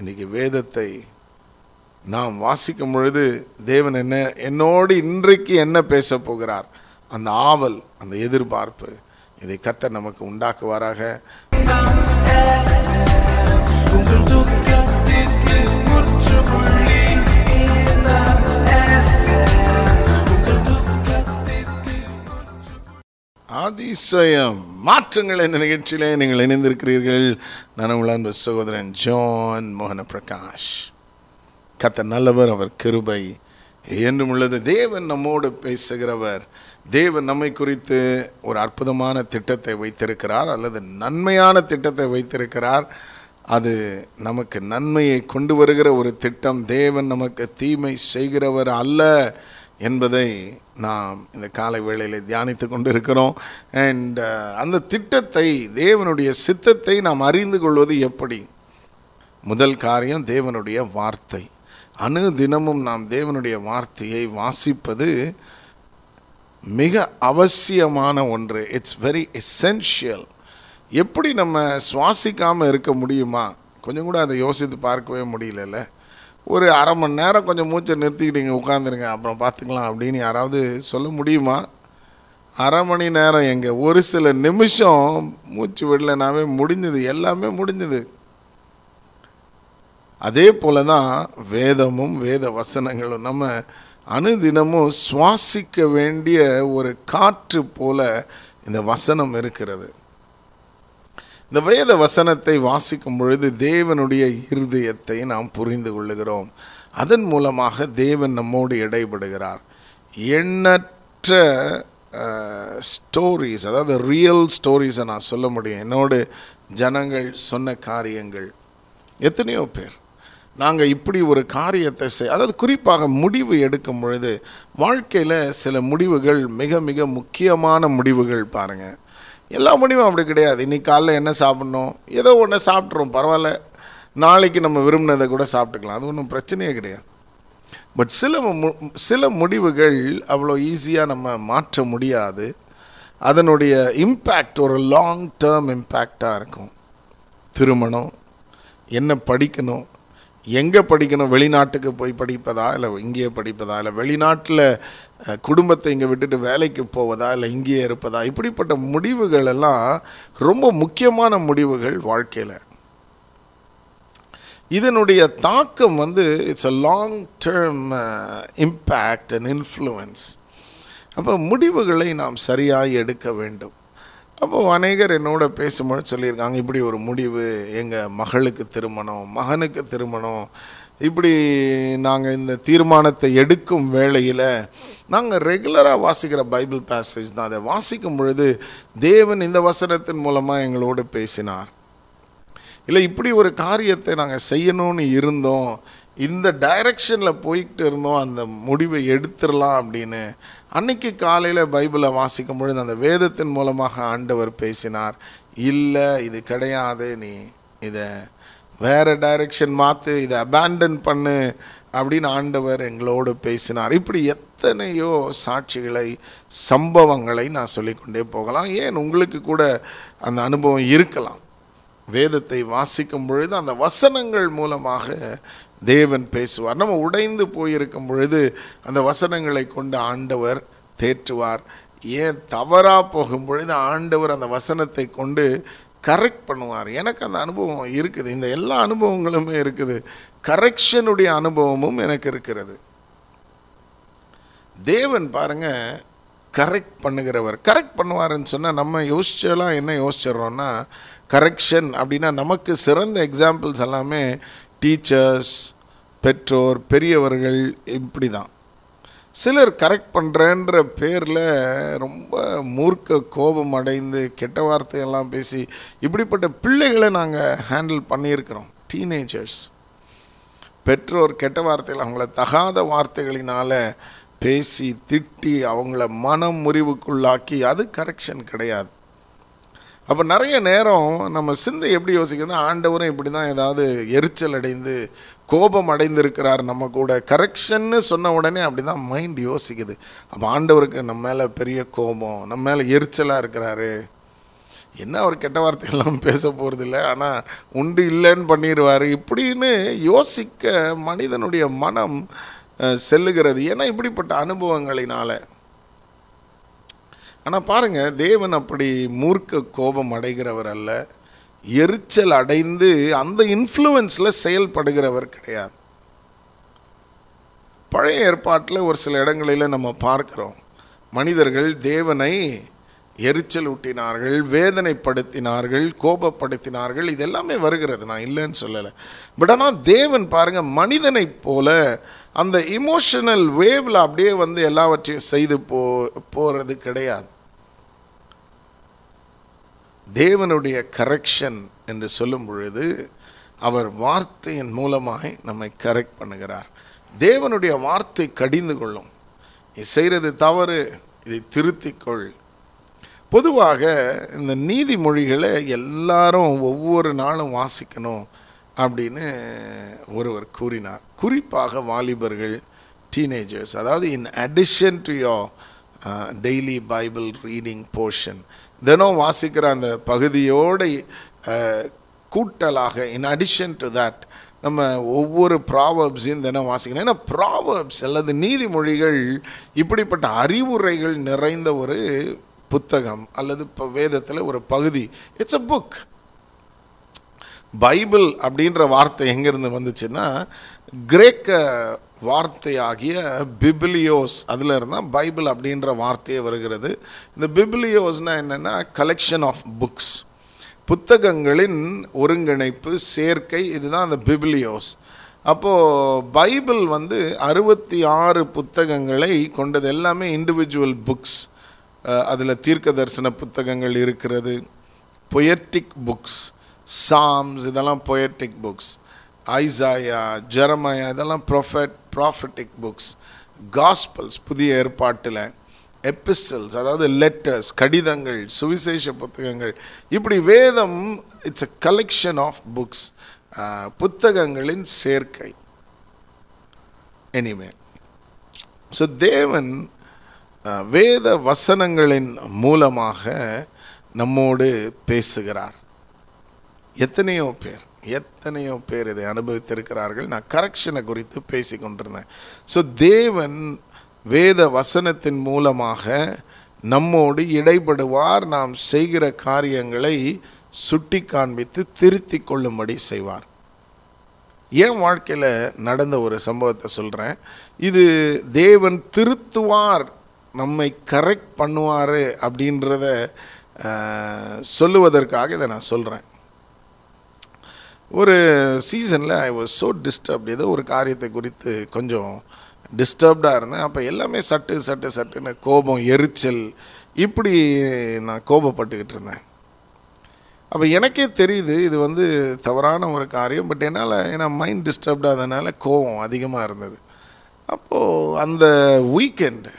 இன்னைக்கு வேதத்தை நாம் வாசிக்கும் பொழுது தேவன் என்ன என்னோடு இன்றைக்கு என்ன பேச போகிறார்? அந்த ஆவல் அந்த எதிர்பார்ப்பு இதை கத்த நமக்கு உண்டாக்குவாராக. அதிசயம் மாற்றங்கள் என்ற நிகழ்ச்சியிலே நீங்கள் இணைந்திருக்கிறீர்கள். நான் உங்கள் அன்பு சகோதரன் ஜான் மோகன பிரகாஷ் கத்த நல்லவர் அவர் கிருபை என்றும் உள்ளது. தேவன் நம்மோடு பேசுகிறவர். தேவன் நம்மை குறித்து ஒரு அற்புதமான திட்டத்தை வைத்திருக்கிறார் அல்லது நன்மையான திட்டத்தை வைத்திருக்கிறார். அது நமக்கு நன்மையை கொண்டு வருகிற ஒரு திட்டம். தேவன் நமக்கு தீமை செய்கிறவர் அல்ல. என்பதை நாம் இந்த காலை வேளையில் தியானித்து கொண்டு இருக்கிறோம் அண்ட் uh, அந்த திட்டத்தை தேவனுடைய சித்தத்தை நாம் அறிந்து கொள்வது எப்படி? முதல் காரியம் தேவனுடைய வார்த்தை. அணு தினமும் நாம் தேவனுடைய வார்த்தையை வாசிப்பது மிக அவசியமான ஒன்று. இட்ஸ் வெரி எசென்ஷியல் எப்படி நம்ம சுவாசிக்காமல் இருக்க முடியுமா? கொஞ்சம் கூட அதை யோசித்து பார்க்கவே முடியலல்ல. ஒரு அரை மணி நேரம் கொஞ்சம் மூச்சை நிறுத்திக்கிட்டீங்க உட்காந்துருங்க அப்புறம் பார்த்துக்கலாம் அப்படின்னு யாராவது சொல்ல முடியுமா? அரை மணி நேரம் எங்கள் ஒரு சில நிமிஷம் மூச்சு விடலைனாவே முடிஞ்சது எல்லாமே முடிஞ்சது. அதே போல தான் வேதமும் வேத வசனங்களும். நம்ம அனுதினமும் சுவாசிக்க வேண்டிய ஒரு காற்று போல இந்த வசனம் இருக்கிறது. இந்த வேத வசனத்தை வாசிக்கும் பொழுது தேவனுடைய இருதயத்தை நாம் புரிந்து கொள்ளுகிறோம். அதன் மூலமாக தேவன் நம்மோடு இடைபடுகிறார். எண்ணற்ற ஸ்டோரிஸ் அதாவது ரியல் ஸ்டோரிஸை நான் சொல்ல முடியும். என்னோடு ஜனங்கள் சொன்ன காரியங்கள். எத்தனையோ பேர். நாங்கள் இப்படி ஒரு காரியத்தை செய் அதாவது குறிப்பாக முடிவு எடுக்கும் பொழுது வாழ்க்கையில் சில முடிவுகள் மிக மிக முக்கியமான முடிவுகள் பாருங்கள் எல்லா முடிவும் அப்படி கிடையாது. இன்றைக்கி காலைல என்ன சாப்பிட்ணும்? ஏதோ ஒன்று சாப்பிட்றோம் பரவாயில்ல. நாளைக்கு நம்ம விரும்பினதை கூட சாப்பிட்டுக்கலாம். அது ஒன்றும் பிரச்சனையே கிடையாது. பட் சில மு- சில முடிவுகள் அவ்வளோ ஈஸியாக நம்ம மாற்ற முடியாது. அதனுடைய இம்பேக்ட் ஒரு லாங் டேர்ம் இம்பேக்டாக இருக்கும். திருமணம் என்ன படிக்கணும் எங்கே படிக்கணும்? வெளிநாட்டுக்கு போய் படிப்பதா? இல்லை இங்கேயே படிப்பதா? இல்லை வெளிநாட்டில் குடும்பத்தை இங்கே விட்டுட்டு வேலைக்கு போவதா இல்லை இங்கேயே இருப்பதா? இப்படிப்பட்ட முடிவுகள் எல்லாம் ரொம்ப முக்கியமான முடிவுகள் வாழ்க்கையில். இதனுடைய தாக்கம் வந்து it's a long term impact and influence அப்போ முடிவுகளை நாம் சரியாக எடுக்க வேண்டும். அப்போ அநேகர் என்னோட பேசும்போது சொல்லியிருக்காங்க இப்படி ஒரு முடிவு எங்கள் மகளுக்கு திருமணம் மகனுக்கு திருமணம் இப்படி நாங்கள் இந்த தீர்மானத்தை எடுக்கும் வேளையில் நாங்கள் ரெகுலராக வாசிக்கிற பைபிள் பேசேஜ் தான். அதை வாசிக்கும் பொழுது தேவன் இந்த வசனத்தின் மூலமாக எங்களோடு பேசினார். இல்லை இப்படி ஒரு காரியத்தை நாங்கள் செய்யணும்னு இருந்தோம். இந்த டைரக்ஷனில் போய்கிட்டு இருந்தோம். அந்த முடிவை எடுத்துடலாம் அப்படின்னு. அன்னைக்கு காலையில் பைபிளை வாசிக்கும் பொழுது அந்த வேதத்தின் மூலமாக ஆண்டவர் பேசினார். இல்லை இது கிடையாது. நீ இதை வேறு டைரக்ஷன் மாற்று இதை அபேண்டன் பண்ணு அப்படின்னு ஆண்டவர் எங்களோடு பேசினார். இப்படி எத்தனையோ சாட்சிகளை சம்பவங்களை நான் சொல்லிக்கொண்டே போகலாம். ஏன் உங்களுக்கு கூட அந்த அனுபவம் இருக்கலாம்? வேதத்தை வாசிக்கும் பொழுது அந்த வசனங்கள் மூலமாக தேவன் பேசுவார். நம்ம உடைந்து போயிருக்கும் பொழுது அந்த வசனங்களை கொண்டு ஆண்டவர் தேற்றுவார். ஏன் தவறாக போகும் பொழுது ஆண்டவர் அந்த வசனத்தை கொண்டு கரெக்ட் பண்ணுவார். எனக்கு அந்த அனுபவம் இருக்குது. இந்த எல்லா அனுபவங்களுமே இருக்குது. கரெக்ஷனுடைய அனுபவமும் எனக்கு இருக்கிறது. தேவன் பாருங்க கரெக்ட் பண்ணுகிறவர். கரெக்ட் பண்ணுவாருன்னு சொன்னால் நம்ம யோசிச்செல்லாம் என்ன யோசிச்சிடுறோம்னா கரெக்ஷன் அப்படின்னா நமக்கு சிறந்த எக்ஸாம்பிள்ஸ் எல்லாமே டீச்சர்ஸ் பெற்றோர் பெரியவர்கள் இப்படி தான் சிலர் கரெக்ட் பண்ணுறேன்ற பேரில் ரொம்ப மூர்க்க கோபம் அடைந்து கெட்ட வார்த்தையெல்லாம் பேசி இப்படிப்பட்ட பிள்ளைகளை நாங்கள் ஹேண்டில் பண்ணியிருக்கிறோம். டீனேஜர்ஸ் பெற்றோர் கெட்ட வார்த்தையில் அவங்கள தகாத வார்த்தைகளினால் பேசி திட்டி அவங்கள மனம் முறிவுக்குள்ளாக்கி அது கரெக்ஷன் கிடையாது. அப்போ நிறைய நேரம் நம்ம சிந்தை எப்படி யோசிக்கிறதுனா ஆண்டவரும் இப்படி தான் ஏதாவது எரிச்சல் அடைந்து கோபம் அடைந்திருக்கிறார் நம்ம கூட. கரெக்ஷன்னு சொன்ன உடனே அப்படி தான் மைண்ட் யோசிக்குது. அப்போ ஆண்டவருக்கு நம்ம மேலே பெரிய கோபம் நம்ம மேலே எரிச்சலாக இருக்கிறாரு. என்ன அவர் கெட்ட வார்த்தையெல்லாம் பேச போகிறதில்ல ஆனால் உண்டு இல்லைன்னு பண்ணிடுவார் இப்படின்னு யோசிக்க மனிதனுடைய மனம் செல்லுகிறது. ஏன்னா இப்படிப்பட்ட அனுபவங்களினால். ஆனால் பாருங்க தேவன் அப்படி மூர்க்க கோபம் அடைகிறவர் அல்ல. எரிச்சல் அடைந்து அந்த இன்ஃப்ளூயன்ஸில் செயல்படுகிறவர் கிடையாது. பழைய ஏற்பாட்டில் ஒரு சில இடங்களில் நம்ம பார்க்குறோம். மனிதர்கள் தேவனை எரிச்சல் ஊட்டினார்கள் வேதனைப்படுத்தினார்கள் கோபப்படுத்தினார்கள் இது எல்லாமே வருகிறது. நான் இல்லைன்னு சொல்லலை. பட் ஆனால் தேவன் பாருங்க மனிதனைப் போல அந்த இமோஷனல் வேவில் அப்படியே வந்து எல்லாவற்றையும் செய்து போ போகிறது கிடையாது. தேவனுடைய கரெக்ஷன் என்று சொல்லும் பொழுது அவர் வார்த்தையின் மூலமாய் நம்மை கரெக்ட் பண்ணுகிறார். தேவனுடைய வார்த்தை கடிந்து கொள்ளும். நீ செய்கிறது தவறு இதை திருத்திக்கொள். பொதுவாக இந்த நீதிமொழிகளை எல்லாரும் ஒவ்வொரு நாளும் வாசிக்கணும் அப்படின்னு ஒருவர் கூறினார். குறிப்பாக வாலிபர்கள் டீனேஜர்ஸ் அதாவது in addition to your daily Bible reading portion தினம் வாசிக்கிற அந்த பகுதியோடு கூட்டலாக இன் அடிஷன் டு தட் நம்ம ஒவ்வொரு ப்ராவர்ப்ஸையும் தினம் வாசிக்கணும். ஏன்னா ப்ராவர்ப்ஸ் அல்லது நீதிமொழிகள் இப்படிப்பட்ட அறிவுரைகள் நிறைந்த ஒரு புத்தகம் அல்லது இப்போ வேதத்தில் ஒரு பகுதி. இட்ஸ் அ புக் பைபிள் அப்படின்ற வார்த்தை எங்கேருந்து வந்துச்சுன்னா கிரேக்க வார்த்தையாகிய பிபிலியோஸ். அதில் இருந்தால் பைபிள் அப்படின்ற வார்த்தையே வருகிறது. இந்த பிபிலியோஸ்னால் என்னென்னா கலெக்ஷன் ஆஃப் புக்ஸ் புத்தகங்களின் ஒருங்கிணைப்பு சேர்க்கை இதுதான் அந்த பிபிலியோஸ். அப்போது பைபிள் வந்து அறுபத்தி ஆறு புத்தகங்களை கொண்டது எல்லாமே இண்டிவிஜுவல் புக்ஸ் அதில் தீர்க்க தரிசன புத்தகங்கள் இருக்கிறது. பொயட்டிக் புக்ஸ் சாம்ஸ் இதெல்லாம் பொயட்டிக் புக்ஸ் ஐசாயா ஜெரமாயா இதெல்லாம் ப்ரொஃபட் ப்ராஃபட்டிக் புக்ஸ் காஸ்பல்ஸ் புதிய ஏற்பாட்டில் எபிசல்ஸ் அதாவது லெட்டர்ஸ் கடிதங்கள் சுவிசேஷ புத்தகங்கள். இப்படி வேதம் it's a collection of books புத்தகங்களின் சேர்க்கை. எனிவே ஸோ தேவன் வேத வசனங்களின் மூலமாக நம்மோடு பேசுகிறார். எத்தனையோ பேர். எத்தனையோ பேர் இதை அனுபவித்திருக்கிறார்கள். நான் கரெக்ஷனை குறித்து பேசி கொண்டிருந்தேன் ஸோ தேவன் வேத வசனத்தின் மூலமாக நம்மோடு இடைப்படுவார் நாம் செய்கிற காரியங்களை சுட்டி காண்பித்து திருத்தி கொள்ளும்படி செய்வார். என் வாழ்க்கையில் நடந்த ஒரு சம்பவத்தை சொல்கிறேன் இது தேவன் திருத்துவார் நம்மை கரெக்ட் பண்ணுவார் அப்படின்றத சொல்லுவதற்காக இதை நான் சொல்கிறேன் ஒரு சீசனில் ஐ வாஸ் ஸோ டிஸ்டர்ப்ட் ஏதோ ஒரு காரியத்தை குறித்து கொஞ்சம் டிஸ்டர்ப்டாக இருந்தேன். அப்போ எல்லாமே சட்டு சட்டு சட்டுன்னு கோபம் எரிச்சல் இப்படி நான் கோபப்பட்டுக்கிட்டு இருந்தேன். அப்போ எனக்கே தெரியுது இது வந்து தவறான ஒரு காரியம். பட் என்னால் ஏன்னா மைண்ட் டிஸ்டர்ப்ட் அதனால் கோபம் அதிகமாக இருந்தது. அப்போது அந்த வீக்கெண்டு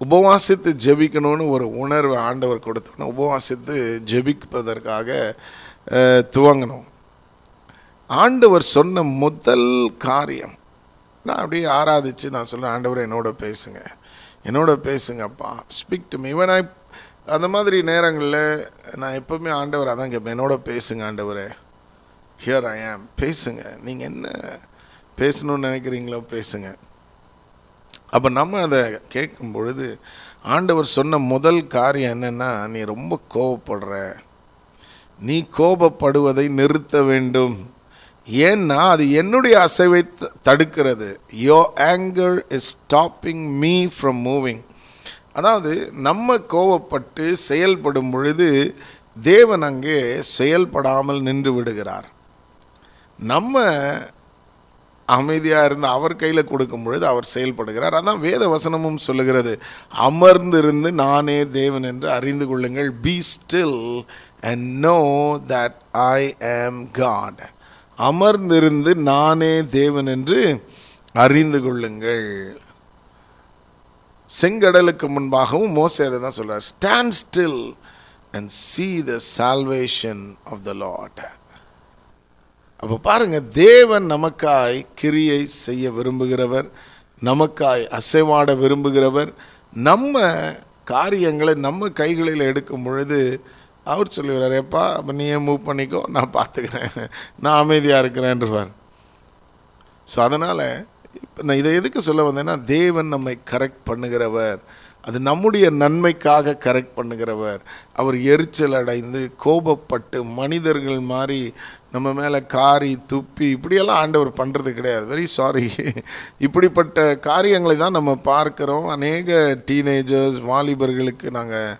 உபவாசித்து ஜெபிக்கணும்னு ஒரு உணர்வு ஆண்டவர் கொடுத்தோன்னு உபவாசித்து ஜெபிப்பதற்காக துவங்கணும் துவங்கினோம். ஆண்டவர் சொன்ன முதல் காரியம். நான் அப்படியே ஆராதிச்சு நான் சொல்கிறேன் ஆண்டவர் என்னோட பேசுங்க. என்னோட பேசுங்கப்பா. ஸ்பீக் டு மீ இவன் அந்த மாதிரி நேரங்களில் நான் எப்போவுமே ஆண்டவர் அதான் கேட்பேன் என்னோட பேசுங்க ஆண்டவரே. ஹியர் ஐ ஆம் பேசுங்க. நீங்கள் என்ன பேசணும்னு நினைக்கிறீங்களோ பேசுங்க. அப்போ நம்ம அதை கேட்கும் பொழுது ஆண்டவர் சொன்ன முதல் காரியம் என்னென்னா நீ ரொம்ப கோவப்படுற. நீ கோபப்படுவதை நிறுத்த வேண்டும். ஏன்னா அது என்னுடைய அசைவை த- தடுக்கிறது. Your anger is stopping me from moving அதாவது நம்ம கோவப்பட்டு செயல்படும் பொழுது தேவன் அங்கே செயல்படாமல் நின்று விடுகிறார். நம்ம அமைதியாக இருந்து அவர் கையில் கொடுக்கும் பொழுது அவர் செயல்படுகிறார். அதான் வேத வசனமும் சொல்லுகிறது. அமர்ந்திருந்து நானே தேவன் என்று அறிந்து கொள்ளுங்கள். Be still and know that I am God அமர்ந்திருந்து நானே தேவன் என்று அறிந்து கொள்ளுங்கள். செங்கடலுக்கு முன்பாகவும் மோசே அதை தான் சொல்கிறார் stand still and see the salvation of the lord அப்போ பாருங்க தேவன் நமக்காய் கிரியை செய்ய விரும்புகிறவர் நமக்காய் அசைவாட விரும்புகிறவர் நம்ம காரியங்களை நம்ம கைகளில் எடுக்கும் பொழுது அவர் சொல்லிவிடுறார் எப்பா அப்போ நீயே மூவ் பண்ணிக்கோ நான் பார்த்துக்கிறேன். நான் அமைதியாக இருக்கிறேன்றவார். ஸோ அதனால் இப்போ நான் இதை எதுக்கு சொல்ல வந்தேன்னா தேவன் நம்மை கரெக்ட் பண்ணுகிறவர். அது நம்முடைய நன்மைக்காக கரெக்ட் பண்ணுகிறவர். அவர் எரிச்சல் அடைந்து கோபப்பட்டு மனிதர்கள் மாதிரி நம்ம மேலே காரி துப்பி இப்படியெல்லாம் ஆண்டவர் பண்ணுறது கிடையாது. வெரி சாரி இப்படிப்பட்ட காரியங்களை தான் நம்ம பார்க்குறோம். அநேக டீனேஜர்ஸ் வாலிபர்களுக்கு நாங்கள்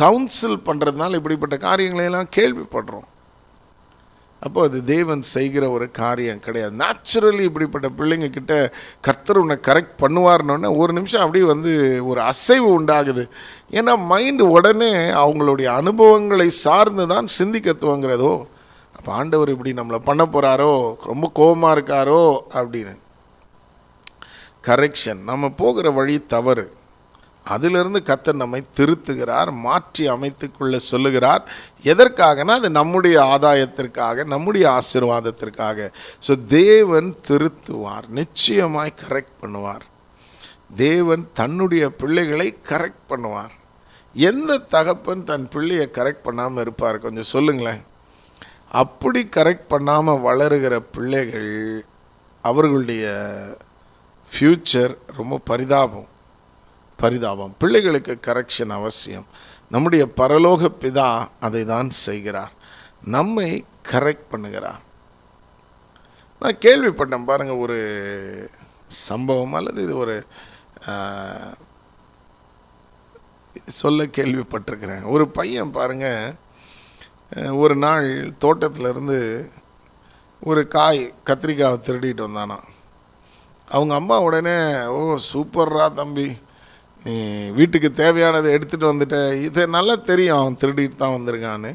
கவுன்சில் பண்ணுறதுனால இப்படிப்பட்ட காரியங்களையெல்லாம் கேள்விப்படுறோம். அப்போ அது தேவன் செய்கிற ஒரு காரியம் கிடையாது. நேச்சுரலி இப்படிப்பட்ட பிள்ளைங்க கிட்ட கர்த்தர் உன்னை கரெக்ட் பண்ணுவார்னோடனே ஒரு நிமிஷம் அப்படியே வந்து ஒரு அசைவு உண்டாகுது. ஏன்னா மைண்டு உடனே அவங்களுடைய அனுபவங்களை சார்ந்து தான் சிந்திக்க துவங்குறதோ அப்போ ஆண்டவர் இப்படி நம்மளை பண்ண போகிறாரோ ரொம்ப கோபமாக இருக்காரோ அப்படின்னு. கரெக்ஷன் நம்ம போகிற வழி தவறு. அதிலிருந்து கத்தர் நம்மை திருத்துகிறார் மாற்றி அமைத்துக்கொள்ள சொல்லுகிறார். எதற்காகனா அது நம்முடைய ஆதாயத்திற்காக நம்முடைய ஆசீர்வாதத்திற்காக. ஸோ தேவன் திருத்துவார் நிச்சயமாய் கரெக்ட் பண்ணுவார். தேவன் தன்னுடைய பிள்ளைகளை கரெக்ட் பண்ணுவார். எந்த தகப்பன் தன் பிள்ளையை கரெக்ட் பண்ணாமல் இருப்பார்? கொஞ்சம் சொல்லுங்களேன். அப்படி கரெக்ட் பண்ணாமல் வளருகிற பிள்ளைகள் அவர்களுடைய ஃப்யூச்சர் ரொம்ப பரிதாபம். பரிதாபம். பிள்ளைகளுக்கு கரெக்ஷன் அவசியம். நம்முடைய பரலோக பிதா அதை தான் செய்கிறார். நம்மை கரெக்ட் பண்ணுகிறார். நான் கேள்விப்பட்டேன். பாருங்கள் ஒரு சம்பவம் அல்லது இது ஒரு சொல்ல கேள்விப்பட்டிருக்கிறேன். ஒரு பையன் பாருங்க ஒரு நாள் தோட்டத்திலேருந்து ஒரு காய் கத்திரிக்காவை திருடிட்டு வந்தானா அவங்க அம்மா உடனே ஓ சூப்பர்ரா தம்பி. நீ வீட்டுக்கு தேவையானதை எடுத்துகிட்டு வந்துட்ட. இது நல்லா தெரியும் அவன் திருடிட்டு தான் வந்திருக்கான்னு.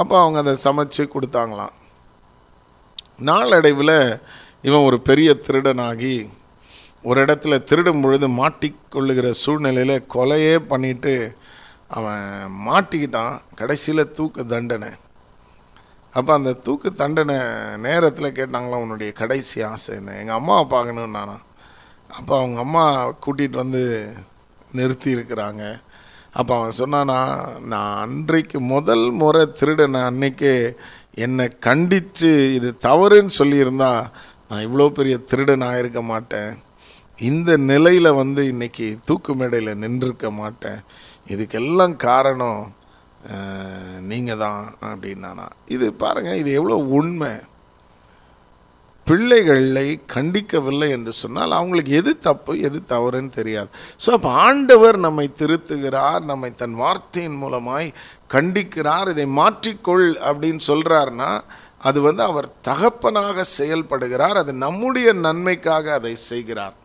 அப்போ அவங்க அதை சமைச்சு கொடுத்தாங்களாம். நாளடைவில் இவன் ஒரு பெரிய திருடனாகி ஒரு இடத்துல திருடும் பொழுது மாட்டிக்கொள்ளுகிற சூழ்நிலையில் கொலையே பண்ணிட்டு அவன் மாட்டிக்கிட்டான். கடைசியில் தூக்கு தண்டனை. அப்போ அந்த தூக்கு தண்டனை நேரத்தில் கேட்டாங்களா உன்னுடைய கடைசி ஆசை என்ன? எங்கள் அம்மாவை பார்க்கணுன்னு நானா அப்போ அவங்க அம்மா கூட்டிகிட்டு வந்து நிறுத்தி இருக்கிறாங்க அப்போ அவன் சொன்னானா நான் அன்றைக்கு முதல் முறை திருடனை அன்னைக்கே என்னை கண்டித்து இது தவறுன்னு சொல்லியிருந்தா நான் இவ்வளோ பெரிய திருடன் ஆகிருக்க மாட்டேன். இந்த நிலையில் வந்து இன்னைக்கு தூக்கு மேடையில் நின்றுருக்க மாட்டேன். இதுக்கெல்லாம் காரணம் நீங்கள் தான் அப்படின்னானா. இது பாருங்கள் இது எவ்வளோ உண்மை. பிள்ளைகளை கண்டிக்கவில்லை என்று சொன்னால் அவங்களுக்கு எது தப்பு எது தவறுன்னு தெரியாது. ஸோ அப்போ ஆண்டவர் நம்மை திருத்துகிறார் நம்மை தன் வார்த்தையின் மூலமாய் கண்டிக்கிறார் இதை மாற்றிக்கொள் அப்படின்னு சொல்கிறாருன்னா அது வந்து அவர் தகப்பனாக செயல்படுகிறார் அது நம்முடைய நன்மைக்காக அதை செய்கிறார்.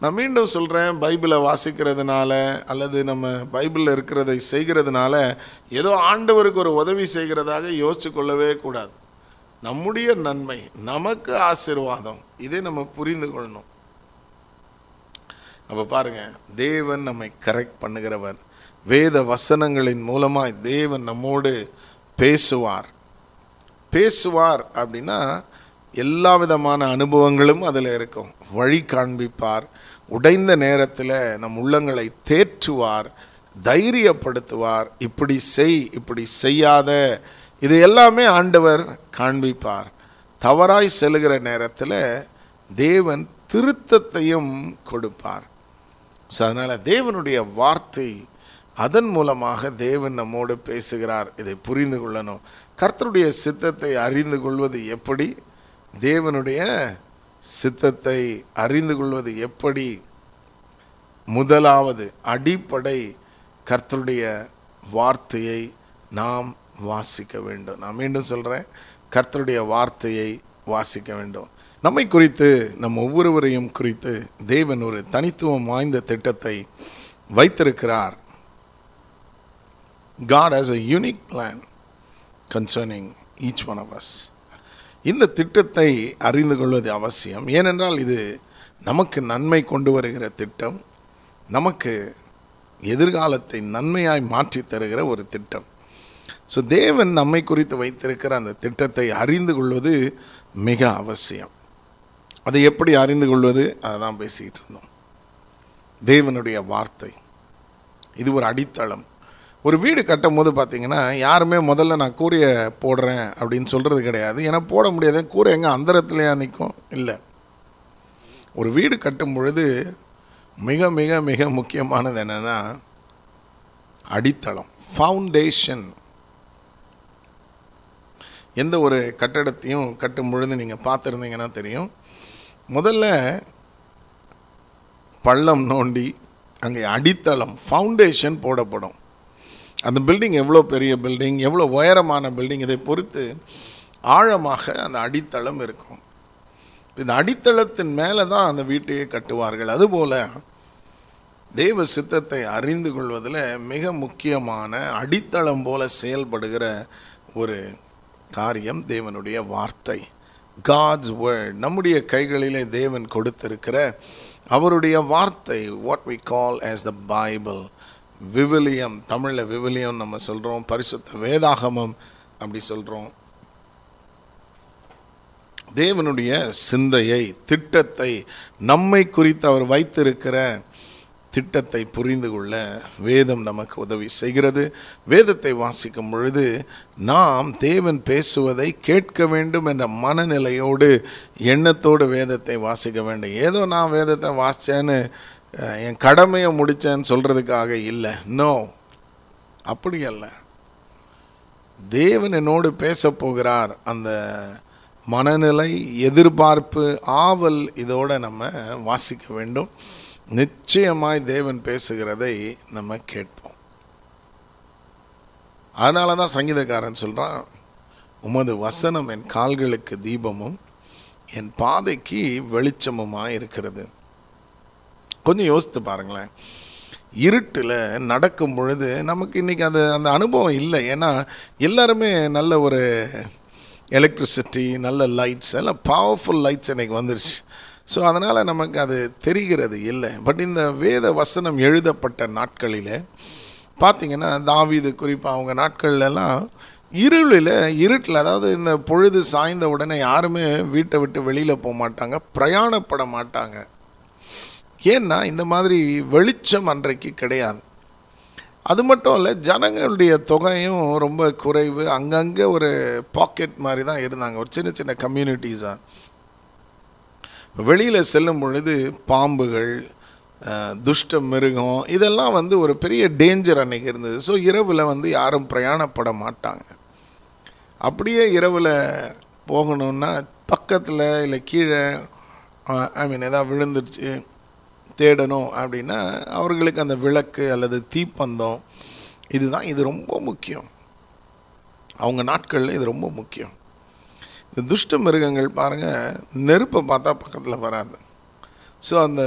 நான் மீண்டும் சொல்கிறேன் பைபிளை வாசிக்கிறதுனால அல்லது நம்ம பைபிளில் இருக்கிறதை செய்கிறதுனால ஏதோ ஆண்டவருக்கு ஒரு உதவி செய்கிறதாக யோசிச்சு கொள்ளவே கூடாது. நம்முடைய நன்மை நமக்கு ஆசீர்வாதம். இதை நம்ம புரிந்து கொள்ளணும். அப்போ பாருங்க தேவன் நம்மை கரெக்ட் பண்ணுகிறவர். வேத வசனங்களின் மூலமாய் தேவன் நம்மோடு பேசுவார். பேசுவார் அப்படின்னா எல்லா விதமான அனுபவங்களும் அதில் இருக்கும். வழி காண்பிப்பார். உடைந்த நேரத்தில் நம் உள்ளங்களை தேற்றுவார். தைரியப்படுத்துவார். இப்படி செய் இப்படி செய்யாத இது எல்லாமே ஆண்டவர் காண்பிப்பார். தவறாய் செல்கிற நேரத்தில் தேவன் திருத்தத்தையும் கொடுப்பார். ஸோ அதனால் தேவனுடைய வார்த்தை அதன் மூலமாக தேவன் நம்மோடு பேசுகிறார். இதை புரிந்து கொள்ளணும். கர்த்தருடைய சித்தத்தை அறிந்து கொள்வது எப்படி? தேவனுடைய சித்தத்தை அறிந்து கொள்வது எப்படி? முதலாவது அடிப்படை கர்த்தருடைய வார்த்தையை நாம் வாசிக்க வேண்டும். நான் மீண்டும் சொல்கிறேன் கர்த்தருடைய வார்த்தையை வாசிக்க வேண்டும். நம்மை குறித்து நம் ஒவ்வொருவரையும் குறித்து தேவன் ஒரு தனித்துவம் வாய்ந்த திட்டத்தை வைத்திருக்கிறார். God has a unique plan concerning each one of us இந்த திட்டத்தை அறிந்து கொள்வது அவசியம். ஏனென்றால் இது நமக்கு நன்மை கொண்டு வருகிற திட்டம். நமக்கு எதிர்காலத்தை நன்மையாய் மாற்றி தருகிற ஒரு திட்டம். ஸோ தேவன் நம்மை குறித்து வைத்திருக்கிற அந்த திட்டத்தை அறிந்து கொள்வது மிக அவசியம். அதை எப்படி அறிந்து கொள்வது? அதை தான் பேசிக்கிட்டு இருந்தோம். தேவனுடைய வார்த்தை. இது ஒரு அடித்தளம். ஒரு வீடு கட்டும் போது பார்த்தீங்கன்னா யாருமே முதல்ல நான் கூரையை போடுறேன் அப்படின்னு சொல்கிறது கிடையாது. ஏன்னா போட முடியாது. கூரை எங்கே அந்தரத்துலையா நிற்கும் இல்லை. ஒரு வீடு கட்டும் பொழுது மிக மிக மிக முக்கியமானது என்னென்னா அடித்தளம். ஃபவுண்டேஷன் எந்த ஒரு கட்டடத்தையும் கட்டும் பொழுது நீங்கள் பார்த்துருந்தீங்கன்னா தெரியும். முதல்ல பள்ளம் நோண்டி அங்கே அடித்தளம் ஃபவுண்டேஷன் போடப்படும். அந்த பில்டிங் எவ்வளோ பெரிய பில்டிங் எவ்வளோ உயரமான பில்டிங் இதை பொறுத்து ஆழமாக அந்த அடித்தளம் இருக்கும். இந்த அடித்தளத்தின் மேலே தான் அந்த வீட்டையே கட்டுவார்கள். அதுபோல் தெய்வ சித்தத்தை அறிந்து கொள்வதில் மிக முக்கியமான அடித்தளம் போல செயல்படுகிற ஒரு காரியம் தேவனுடைய வார்த்தை. காட்ஸ் வேர்ட் நம்முடைய கைகளிலே தேவன் கொடுத்திருக்கிற அவருடைய வார்த்தை what we call as the Bible விவிலியம் தமிழில் விவிலியம் நம்ம சொல்கிறோம் பரிசுத்த வேதாகமம் அப்படி சொல்கிறோம் தேவனுடைய சிந்தையை திட்டத்தை நம்மை குறித்து அவர் வைத்திருக்கிற திட்டத்தை புரிந்து கொள்ள வேதம் நமக்கு உதவி செய்கிறது. வேதத்தை வாசிக்கும் பொழுது நாம் தேவன் பேசுவதை கேட்க வேண்டும் என்ற மனநிலையோடு எண்ணத்தோடு வேதத்தை வாசிக்க வேண்டும். ஏதோ நான் வேதத்தை வாசித்தேன்னு என் கடமையை முடித்தேன்னு சொல்கிறதுக்காக இல்லை. நோ அப்படி அல்ல. தேவன் என்னோடு பேச போகிறார். அந்த மனநிலை எதிர்பார்ப்பு ஆவல் இதோடு நம்ம வாசிக்க வேண்டும். நிச்சயமாய் தேவன் பேசுகிறதை நம்ம கேட்போம். அதனால தான் சங்கீதக்காரன் சொல்கிறான் உமது வசனம் என் கால்களுக்கு தீபமும் என் பாதைக்கு வெளிச்சமுமாக இருக்கிறது. கொஞ்சம் யோசித்து பாருங்களேன். இருட்டில் நடக்கும் பொழுது நமக்கு இன்றைக்கி அது அந்த அனுபவம் இல்லை. ஏன்னா எல்லாருமே நல்ல ஒரு எலக்ட்ரிசிட்டி நல்ல லைட்ஸ் எல்லாம் பவர்ஃபுல் லைட்ஸ் இன்றைக்கி வந்துருச்சு. ஸோ அதனால் நமக்கு அது தெரிகிறது இல்லை. பட் இந்த வேத வசனம் எழுதப்பட்ட நாட்களில் பார்த்தீங்கன்னா தாவிது குறிப்பாக அவங்க நாட்கள்லாம் இருளில் இருட்டில் அதாவது இந்த பொழுது சாய்ந்த உடனே யாருமே வீட்டை விட்டு வெளியில் போக மாட்டாங்க பிரயாணப்பட மாட்டாங்க. ஏன்னா இந்த மாதிரி வெளிச்சம் அன்றைக்கு கிடையாது. அது மட்டும் இல்லை ஜனங்களுடைய தொகையும் ரொம்ப குறைவு. அங்கங்கே ஒரு பாக்கெட் மாதிரி தான் இருந்தாங்க. ஒரு சின்ன சின்ன கம்யூனிட்டிஸாக வெளியில் செல்லும் பொழுது பாம்புகள் துஷ்ட மிருகம் இதெல்லாம் வந்து ஒரு பெரிய டேஞ்சர் அன்னைக்கு இருந்தது. ஸோ இரவில் வந்து யாரும் பிரயாணப்பட மாட்டாங்க. அப்படியே இரவில் போகணுன்னா பக்கத்தில் இல்லை கீழே ஐ மீன் எதாவது விழுந்துருச்சு தேடணும் அப்படின்னா அவர்களுக்கு அந்த விளக்கு அல்லது தீப்பந்தம் இதுதான். இது ரொம்ப முக்கியம். அவங்க நாட்களில் இது ரொம்ப முக்கியம். இந்த துஷ்ட மிருகங்கள் பாருங்கள் நெருப்பை பார்த்தா பக்கத்தில் வராது. ஸோ அந்த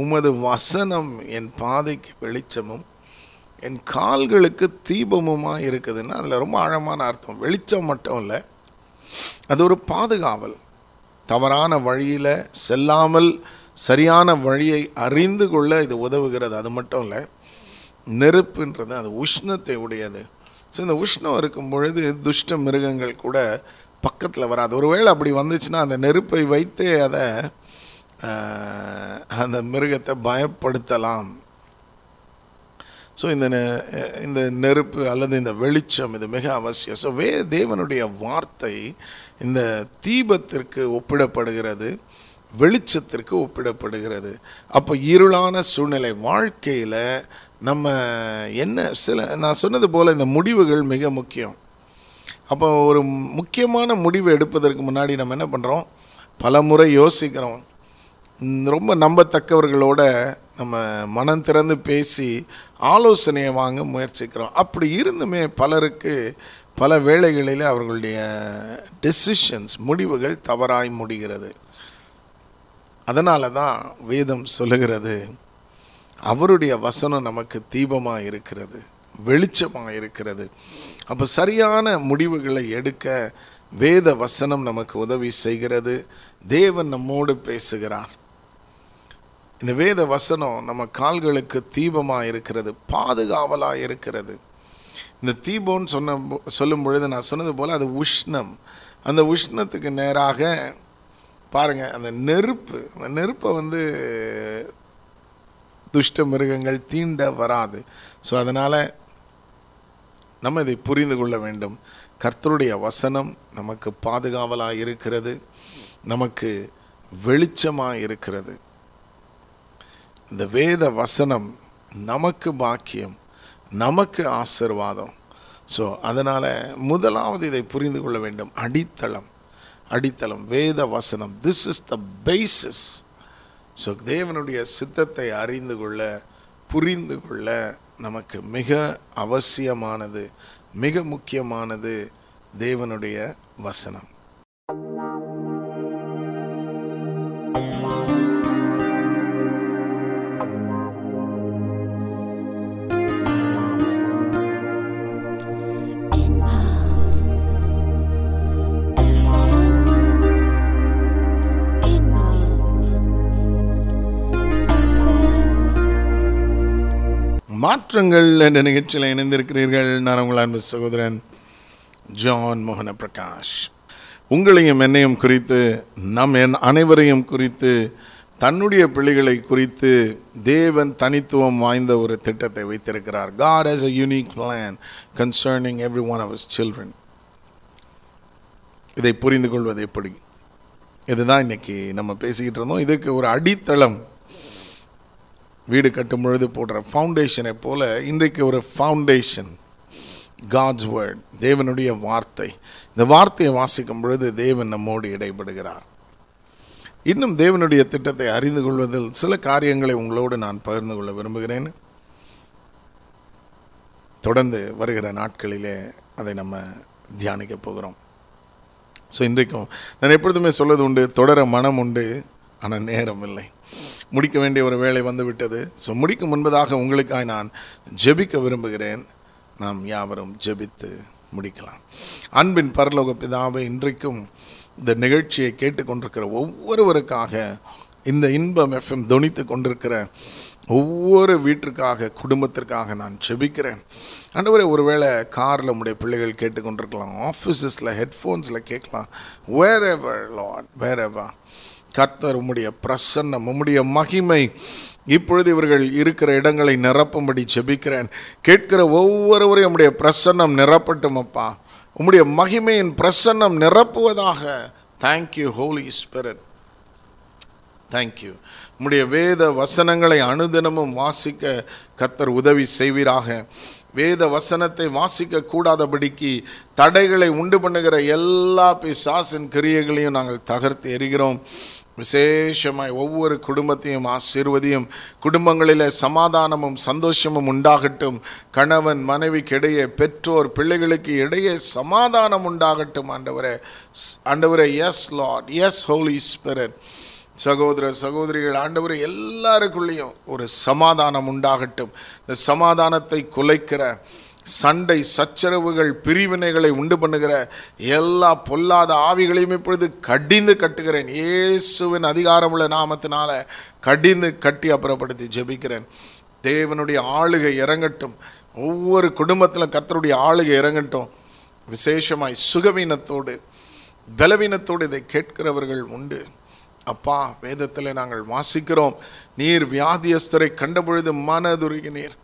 உமது வசனம் என் பாதைக்கு வெளிச்சமும் என் கால்களுக்கு தீபமுமா இருக்குதுன்னா அதில் ரொம்ப ஆழமான அர்த்தம். வெளிச்சம் மட்டும் இல்லை அது ஒரு பாதுகாவல். தவறான வழியில் செல்லாமல் சரியான வழியை அறிந்து கொள்ள இது உதவுகிறது. அது மட்டும் இல்லை நெருப்புன்றது அது உஷ்ணத்தை உடையது. ஸோ இந்த உஷ்ணம் இருக்கும் பொழுது துஷ்ட மிருகங்கள் கூட பக்கத்தில் வராது. ஒருவேளை அப்படி வந்துச்சுன்னா அந்த நெருப்பை வைத்தே அதை ஆஹ், அந்த மிருகத்தை பயப்படுத்தலாம். ஸோ இந்த இந்த நெருப்பு அல்லது இந்த வெளிச்சம் இது மிக அவசியம். ஸோ வே தேவனுடைய வார்த்தை இந்த தீபத்திற்கு ஒப்பிடப்படுகிறது வெளிச்சத்திற்கு ஒப்பிடப்படுகிறது. அப்போ இருளான சூழ்நிலை வாழ்க்கையில் நம்ம என்ன சில நான் சொன்னது போல் இந்த முடிவுகள் மிக முக்கியம். அப்போ ஒரு முக்கியமான முடிவு எடுப்பதற்கு முன்னாடி நம்ம என்ன பண்ணுறோம் பல முறை யோசிக்கிறோம். ரொம்ப நம்பத்தக்கவர்களோட நம்ம மனம் திறந்து பேசி ஆலோசனையை வாங்க முயற்சிக்கிறோம். அப்படி இருந்துமே பலருக்கு பல வேளைகளில் அவர்களுடைய டெசிஷன்ஸ் முடிவுகள் தவறாய் முடிகிறது. அதனால தான் வேதம் சொல்லுகிறது. அவருடைய வசனம் நமக்கு தீபமாக இருக்கிறது வெளிச்சமாக இருக்கிறது. அப்போ சரியான முடிவுகளை எடுக்க வேத வசனம் நமக்கு உதவி செய்கிறது. தேவன் நம்மோடு பேசுகிறார். இந்த வேத வசனம் நம்ம கால்களுக்கு தீபமாக இருக்கிறது பாதுகாவலாக இருக்கிறது. இந்த தீபம்னு சொன்ன சொல்லும் பொழுது நான் சொன்னது போல் அது உஷ்ணம். அந்த உஷ்ணத்துக்கு நேராக பாருங்கள் அந்த நெருப்பு அந்த நெருப்பை வந்து துஷ்ட மிருகங்கள் தீண்ட வராது. ஸோ அதனால் நம்ம இதை புரிந்து கொள்ள வேண்டும். கர்த்தருடைய வசனம் நமக்கு பாதுகாவலாக இருக்கிறது. நமக்கு வெளிச்சமாக இருக்கிறது. இந்த வேத வசனம் நமக்கு பாக்கியம் நமக்கு ஆசிர்வாதம். ஸோ அதனால் முதலாவது இதை புரிந்து கொள்ள வேண்டும். அடித்தளம் அடித்தளம் வேத வசனம். This is the basis so தேவனுடைய சித்தத்தை அறிந்து கொள்ள புரிந்து கொள்ள நமக்கு மிக அவசியமானது மிக முக்கியமானது தேவனுடைய வசனம். மாற்றங்கள் என்ற நிகழ்ச்சியில் இணைந்திருக்கிறீர்கள். நான் உங்கள் அன்பு சகோதரன் ஜான் மோகன பிரகாஷ் உங்களையும் என்னையும் குறித்து நம் என் அனைவரையும் குறித்து தன்னுடைய பிள்ளைகளை குறித்து தேவன் தனித்துவம் வாய்ந்த ஒரு திட்டத்தை வைத்திருக்கிறார். God has a unique plan concerning every one of children இதை புரிந்து கொள்வது எப்படி? இதுதான் இன்னைக்கு நம்ம பேசிக்கிட்டு இருந்தோம். இதுக்கு ஒரு அடித்தளம் வீடு கட்டும் பொழுது போடுற ஃபவுண்டேஷனை போல இன்றைக்கு ஒரு ஃபவுண்டேஷன் காட்ஸ் வேர்ட் தேவனுடைய வார்த்தை. இந்த வார்த்தையை வாசிக்கும் பொழுது தேவன் நம்மோடு இடைபடுகிறார். இன்னும் தேவனுடைய திட்டத்தை அறிந்து கொள்வதில் சில காரியங்களை உங்களோடு நான் பகிர்ந்து கொள்ள விரும்புகிறேன். தொடர்ந்து வருகிற நாட்களிலே அதை நம்ம தியானிக்க போகிறோம். ஸோ இன்றைக்கும் நான் எப்பொழுதுமே சொல்வது உண்டு தொடர மனம் உண்டு. ஆனால் நேரம் இல்லை முடிக்க வேண்டிய ஒரு வேலை வந்து விட்டது ஸோ முடிக்கும் முன்பதாக உங்களுக்காக நான் ஜெபிக்க விரும்புகிறேன். நாம் யாவரும் ஜெபித்து முடிக்கலாம். அன்பின் பரலோக பிதாவை இன்றைக்கும் இந்த நிகழ்ச்சியை கேட்டுக்கொண்டிருக்கிற ஒவ்வொருவருக்காக இந்த இன்பம் எஃப்எம் துணித்து கொண்டிருக்கிற ஒவ்வொரு வீட்டிற்காக குடும்பத்திற்காக நான் செபிக்கிறேன் ஆண்டவரே ஒருவேளை காரில் உடைய பிள்ளைகள் கேட்டுக்கொண்டிருக்கலாம் ஆஃபீஸஸில் ஹெட்ஃபோன்ஸில் கேட்கலாம். வேர் எவர் லாட் வேர் எவர் கர்த்தர் உம்முடைய பிரசன்னம் உம்முடைய மகிமை இப்பொழுது இவர்கள் இருக்கிற இடங்களை நிரப்பும்படி செபிக்கிறேன் கேட்கிற ஒவ்வொருவரையும் உம்முடைய பிரசன்னம் நிரப்பட்டும் அப்பா. உம்முடைய மகிமையின் பிரசன்னம் நிரப்புவதாக. Thank you Holy Spirit thank you உம்முடைய வேத வசனங்களை அனுதினமும் வாசிக்க கத்தர் உதவி செய்வீராக. வேத வசனத்தை வாசிக்க கூடாதபடிக்கு தடைகளை உண்டு பண்ணுகிற எல்லா பிசாசின் கிரியைகளையும் நாங்கள் தகர்த்து எறிகிறோம். விசேஷமாய் ஒவ்வொரு குடும்பத்தையும் ஆசீர்வதியும் குடும்பங்களில் சமாதானமும் சந்தோஷமும் உண்டாகட்டும். கணவன் மனைவிக்கு இடையே பெற்றோர் பிள்ளைகளுக்கு இடையே சமாதானம் உண்டாகட்டும் ஆண்டவரே. ஆண்டவரே yes lord yes holy spirit சகோதர சகோதரிகள் ஆண்டவர் எல்லாருக்குள்ளேயும் ஒரு சமாதானம் உண்டாகட்டும். இந்த சமாதானத்தை குலைக்கிற சண்டை சச்சரவுகள் பிரிவினைகளை உண்டு பண்ணுகிற எல்லா பொல்லாத ஆவிகளையும் இப்பொழுது கடிந்து கட்டுகிறேன். இயேசுவின் அதிகாரமுள்ள நாமத்தினால கடிந்து கட்டி அப்புறப்படுத்தி ஜெபிக்கிறேன். தேவனுடைய ஆளுகை இறங்கட்டும். ஒவ்வொரு குடும்பத்தில் கத்தருடைய ஆளுகை இறங்கட்டும். விசேஷமாய் சுகவீனத்தோடு பலவீனத்தோடு இதை கேட்கிறவர்கள் உண்டு. அப்பா வேதத்தில் நாங்கள் வாசிக்கிறோம். நீர் வியாதியஸ்தரை கண்டபொழுது மனதுருகினீர்.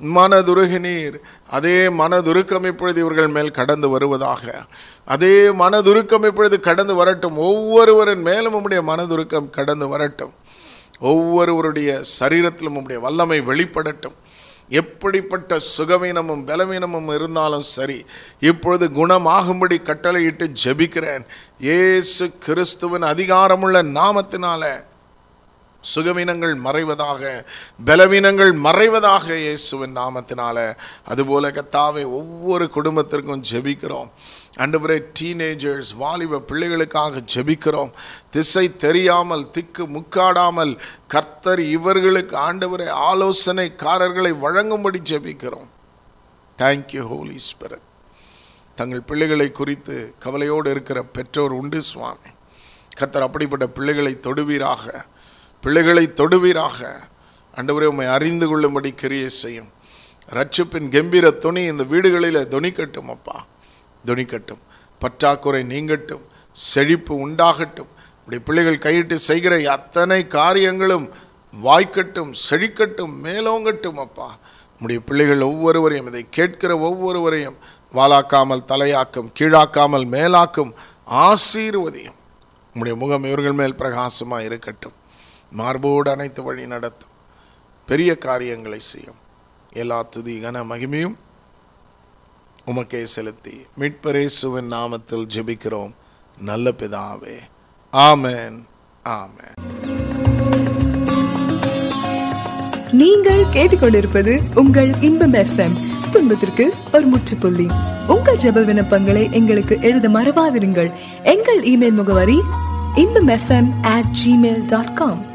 மனதுருகினீர். அதே மனதுருக்கம் இப்பொழுது இவர்கள் மேல் கடந்து வருவதாக. அதே மனதுருக்கம் இப்பொழுது கடந்து வரட்டும். ஒவ்வொருவரின் மேலும் உம்முடைய மனதுருக்கம் கடந்து வரட்டும். ஒவ்வொருவருடைய சரீரத்திலும் உம்முடைய வல்லமை வெளிப்படட்டும். எப்படிப்பட்ட சுகவீனமும் பலவீனமும் இருந்தாலும் சரி இப்பொழுது குணமாகும்படி கட்டளையிட்டு ஜெபிக்கிறேன். ஏசு கிறிஸ்துவின் அதிகாரமுள்ள நாமத்தினால சுகவீனங்கள் மறைவதாக பலவீனங்கள் மறைவதாக இயேசுவின் நாமத்தினால. அதுபோல கத்தாவை ஒவ்வொரு குடும்பத்திற்கும் ஜெபிக்கிறோம். அண்டுபுரே டீனேஜர்ஸ் வாலிப பிள்ளைகளுக்காக ஜெபிக்கிறோம். திசை தெரியாமல் திக்கு முக்காடாமல் கர்த்தர் இவர்களுக்கு ஆண்டவரை ஆலோசனைக்காரர்களை வழங்கும்படி ஜெபிக்கிறோம். தேங்க்யூ ஹோலி ஸ்பிரிட் தங்கள் பிள்ளைகளை குறித்து கவலையோடு இருக்கிற பெற்றோர் உண்டு சுவாமி. கர்த்தர் அப்படிப்பட்ட பிள்ளைகளை தொடுவீராக. பிள்ளைகளை தொடுவீராக. அண்டவரே உண்மை அறிந்து கொள்ளும்படி கிரியை செய்யும். ரட்சிப்பின் கம்பீர துணி இந்த வீடுகளில் துணிக்கட்டும் அப்பா. துணிக்கட்டும். பற்றாக்குறை நீங்கட்டும். செழிப்பு உண்டாகட்டும். இப்படி பிள்ளைகள் கையிட்டு செய்கிற அத்தனை காரியங்களும் வாய்க்கட்டும் செழிக்கட்டும் மேலோங்கட்டும் அப்பா. நம்முடைய பிள்ளைகள் ஒவ்வொருவரையும் இதை கேட்கிற ஒவ்வொருவரையும் வாலாக்காமல் தலையாக்கும் கீழாக்காமல் மேலாக்கும் ஆசீர்வதியும். நம்முடைய முகம் இவர்கள் மேல் பிரகாசமாக இருக்கட்டும். மார்போடு அனைத்து வழி நடத்தும். பெரிய காரியங்களை செய்யும். எல்லா துதி கன மகிமையும் உமக்கே செலுத்தி மீட்பரேசுவின் நாமத்தில் ஜெபிக்கிறோம். நல்ல பிதாவே. ஆமேன். ஆமேன். நீங்கள் கேட்டுக்கொண்டிருப்பது உங்கள் இன்பம் எஃப்எம் துன்பத்திற்கு ஒரு முற்றுப்புள்ளி. உங்கள் ஜெப விண்ணப்பங்களை எங்களுக்கு எழுத மறவாதிருங்கள். எங்கள் இமெயில் முகவரி Inbam FM at Gmail dot com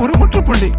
ஒரு முற்றுப்புள்ளி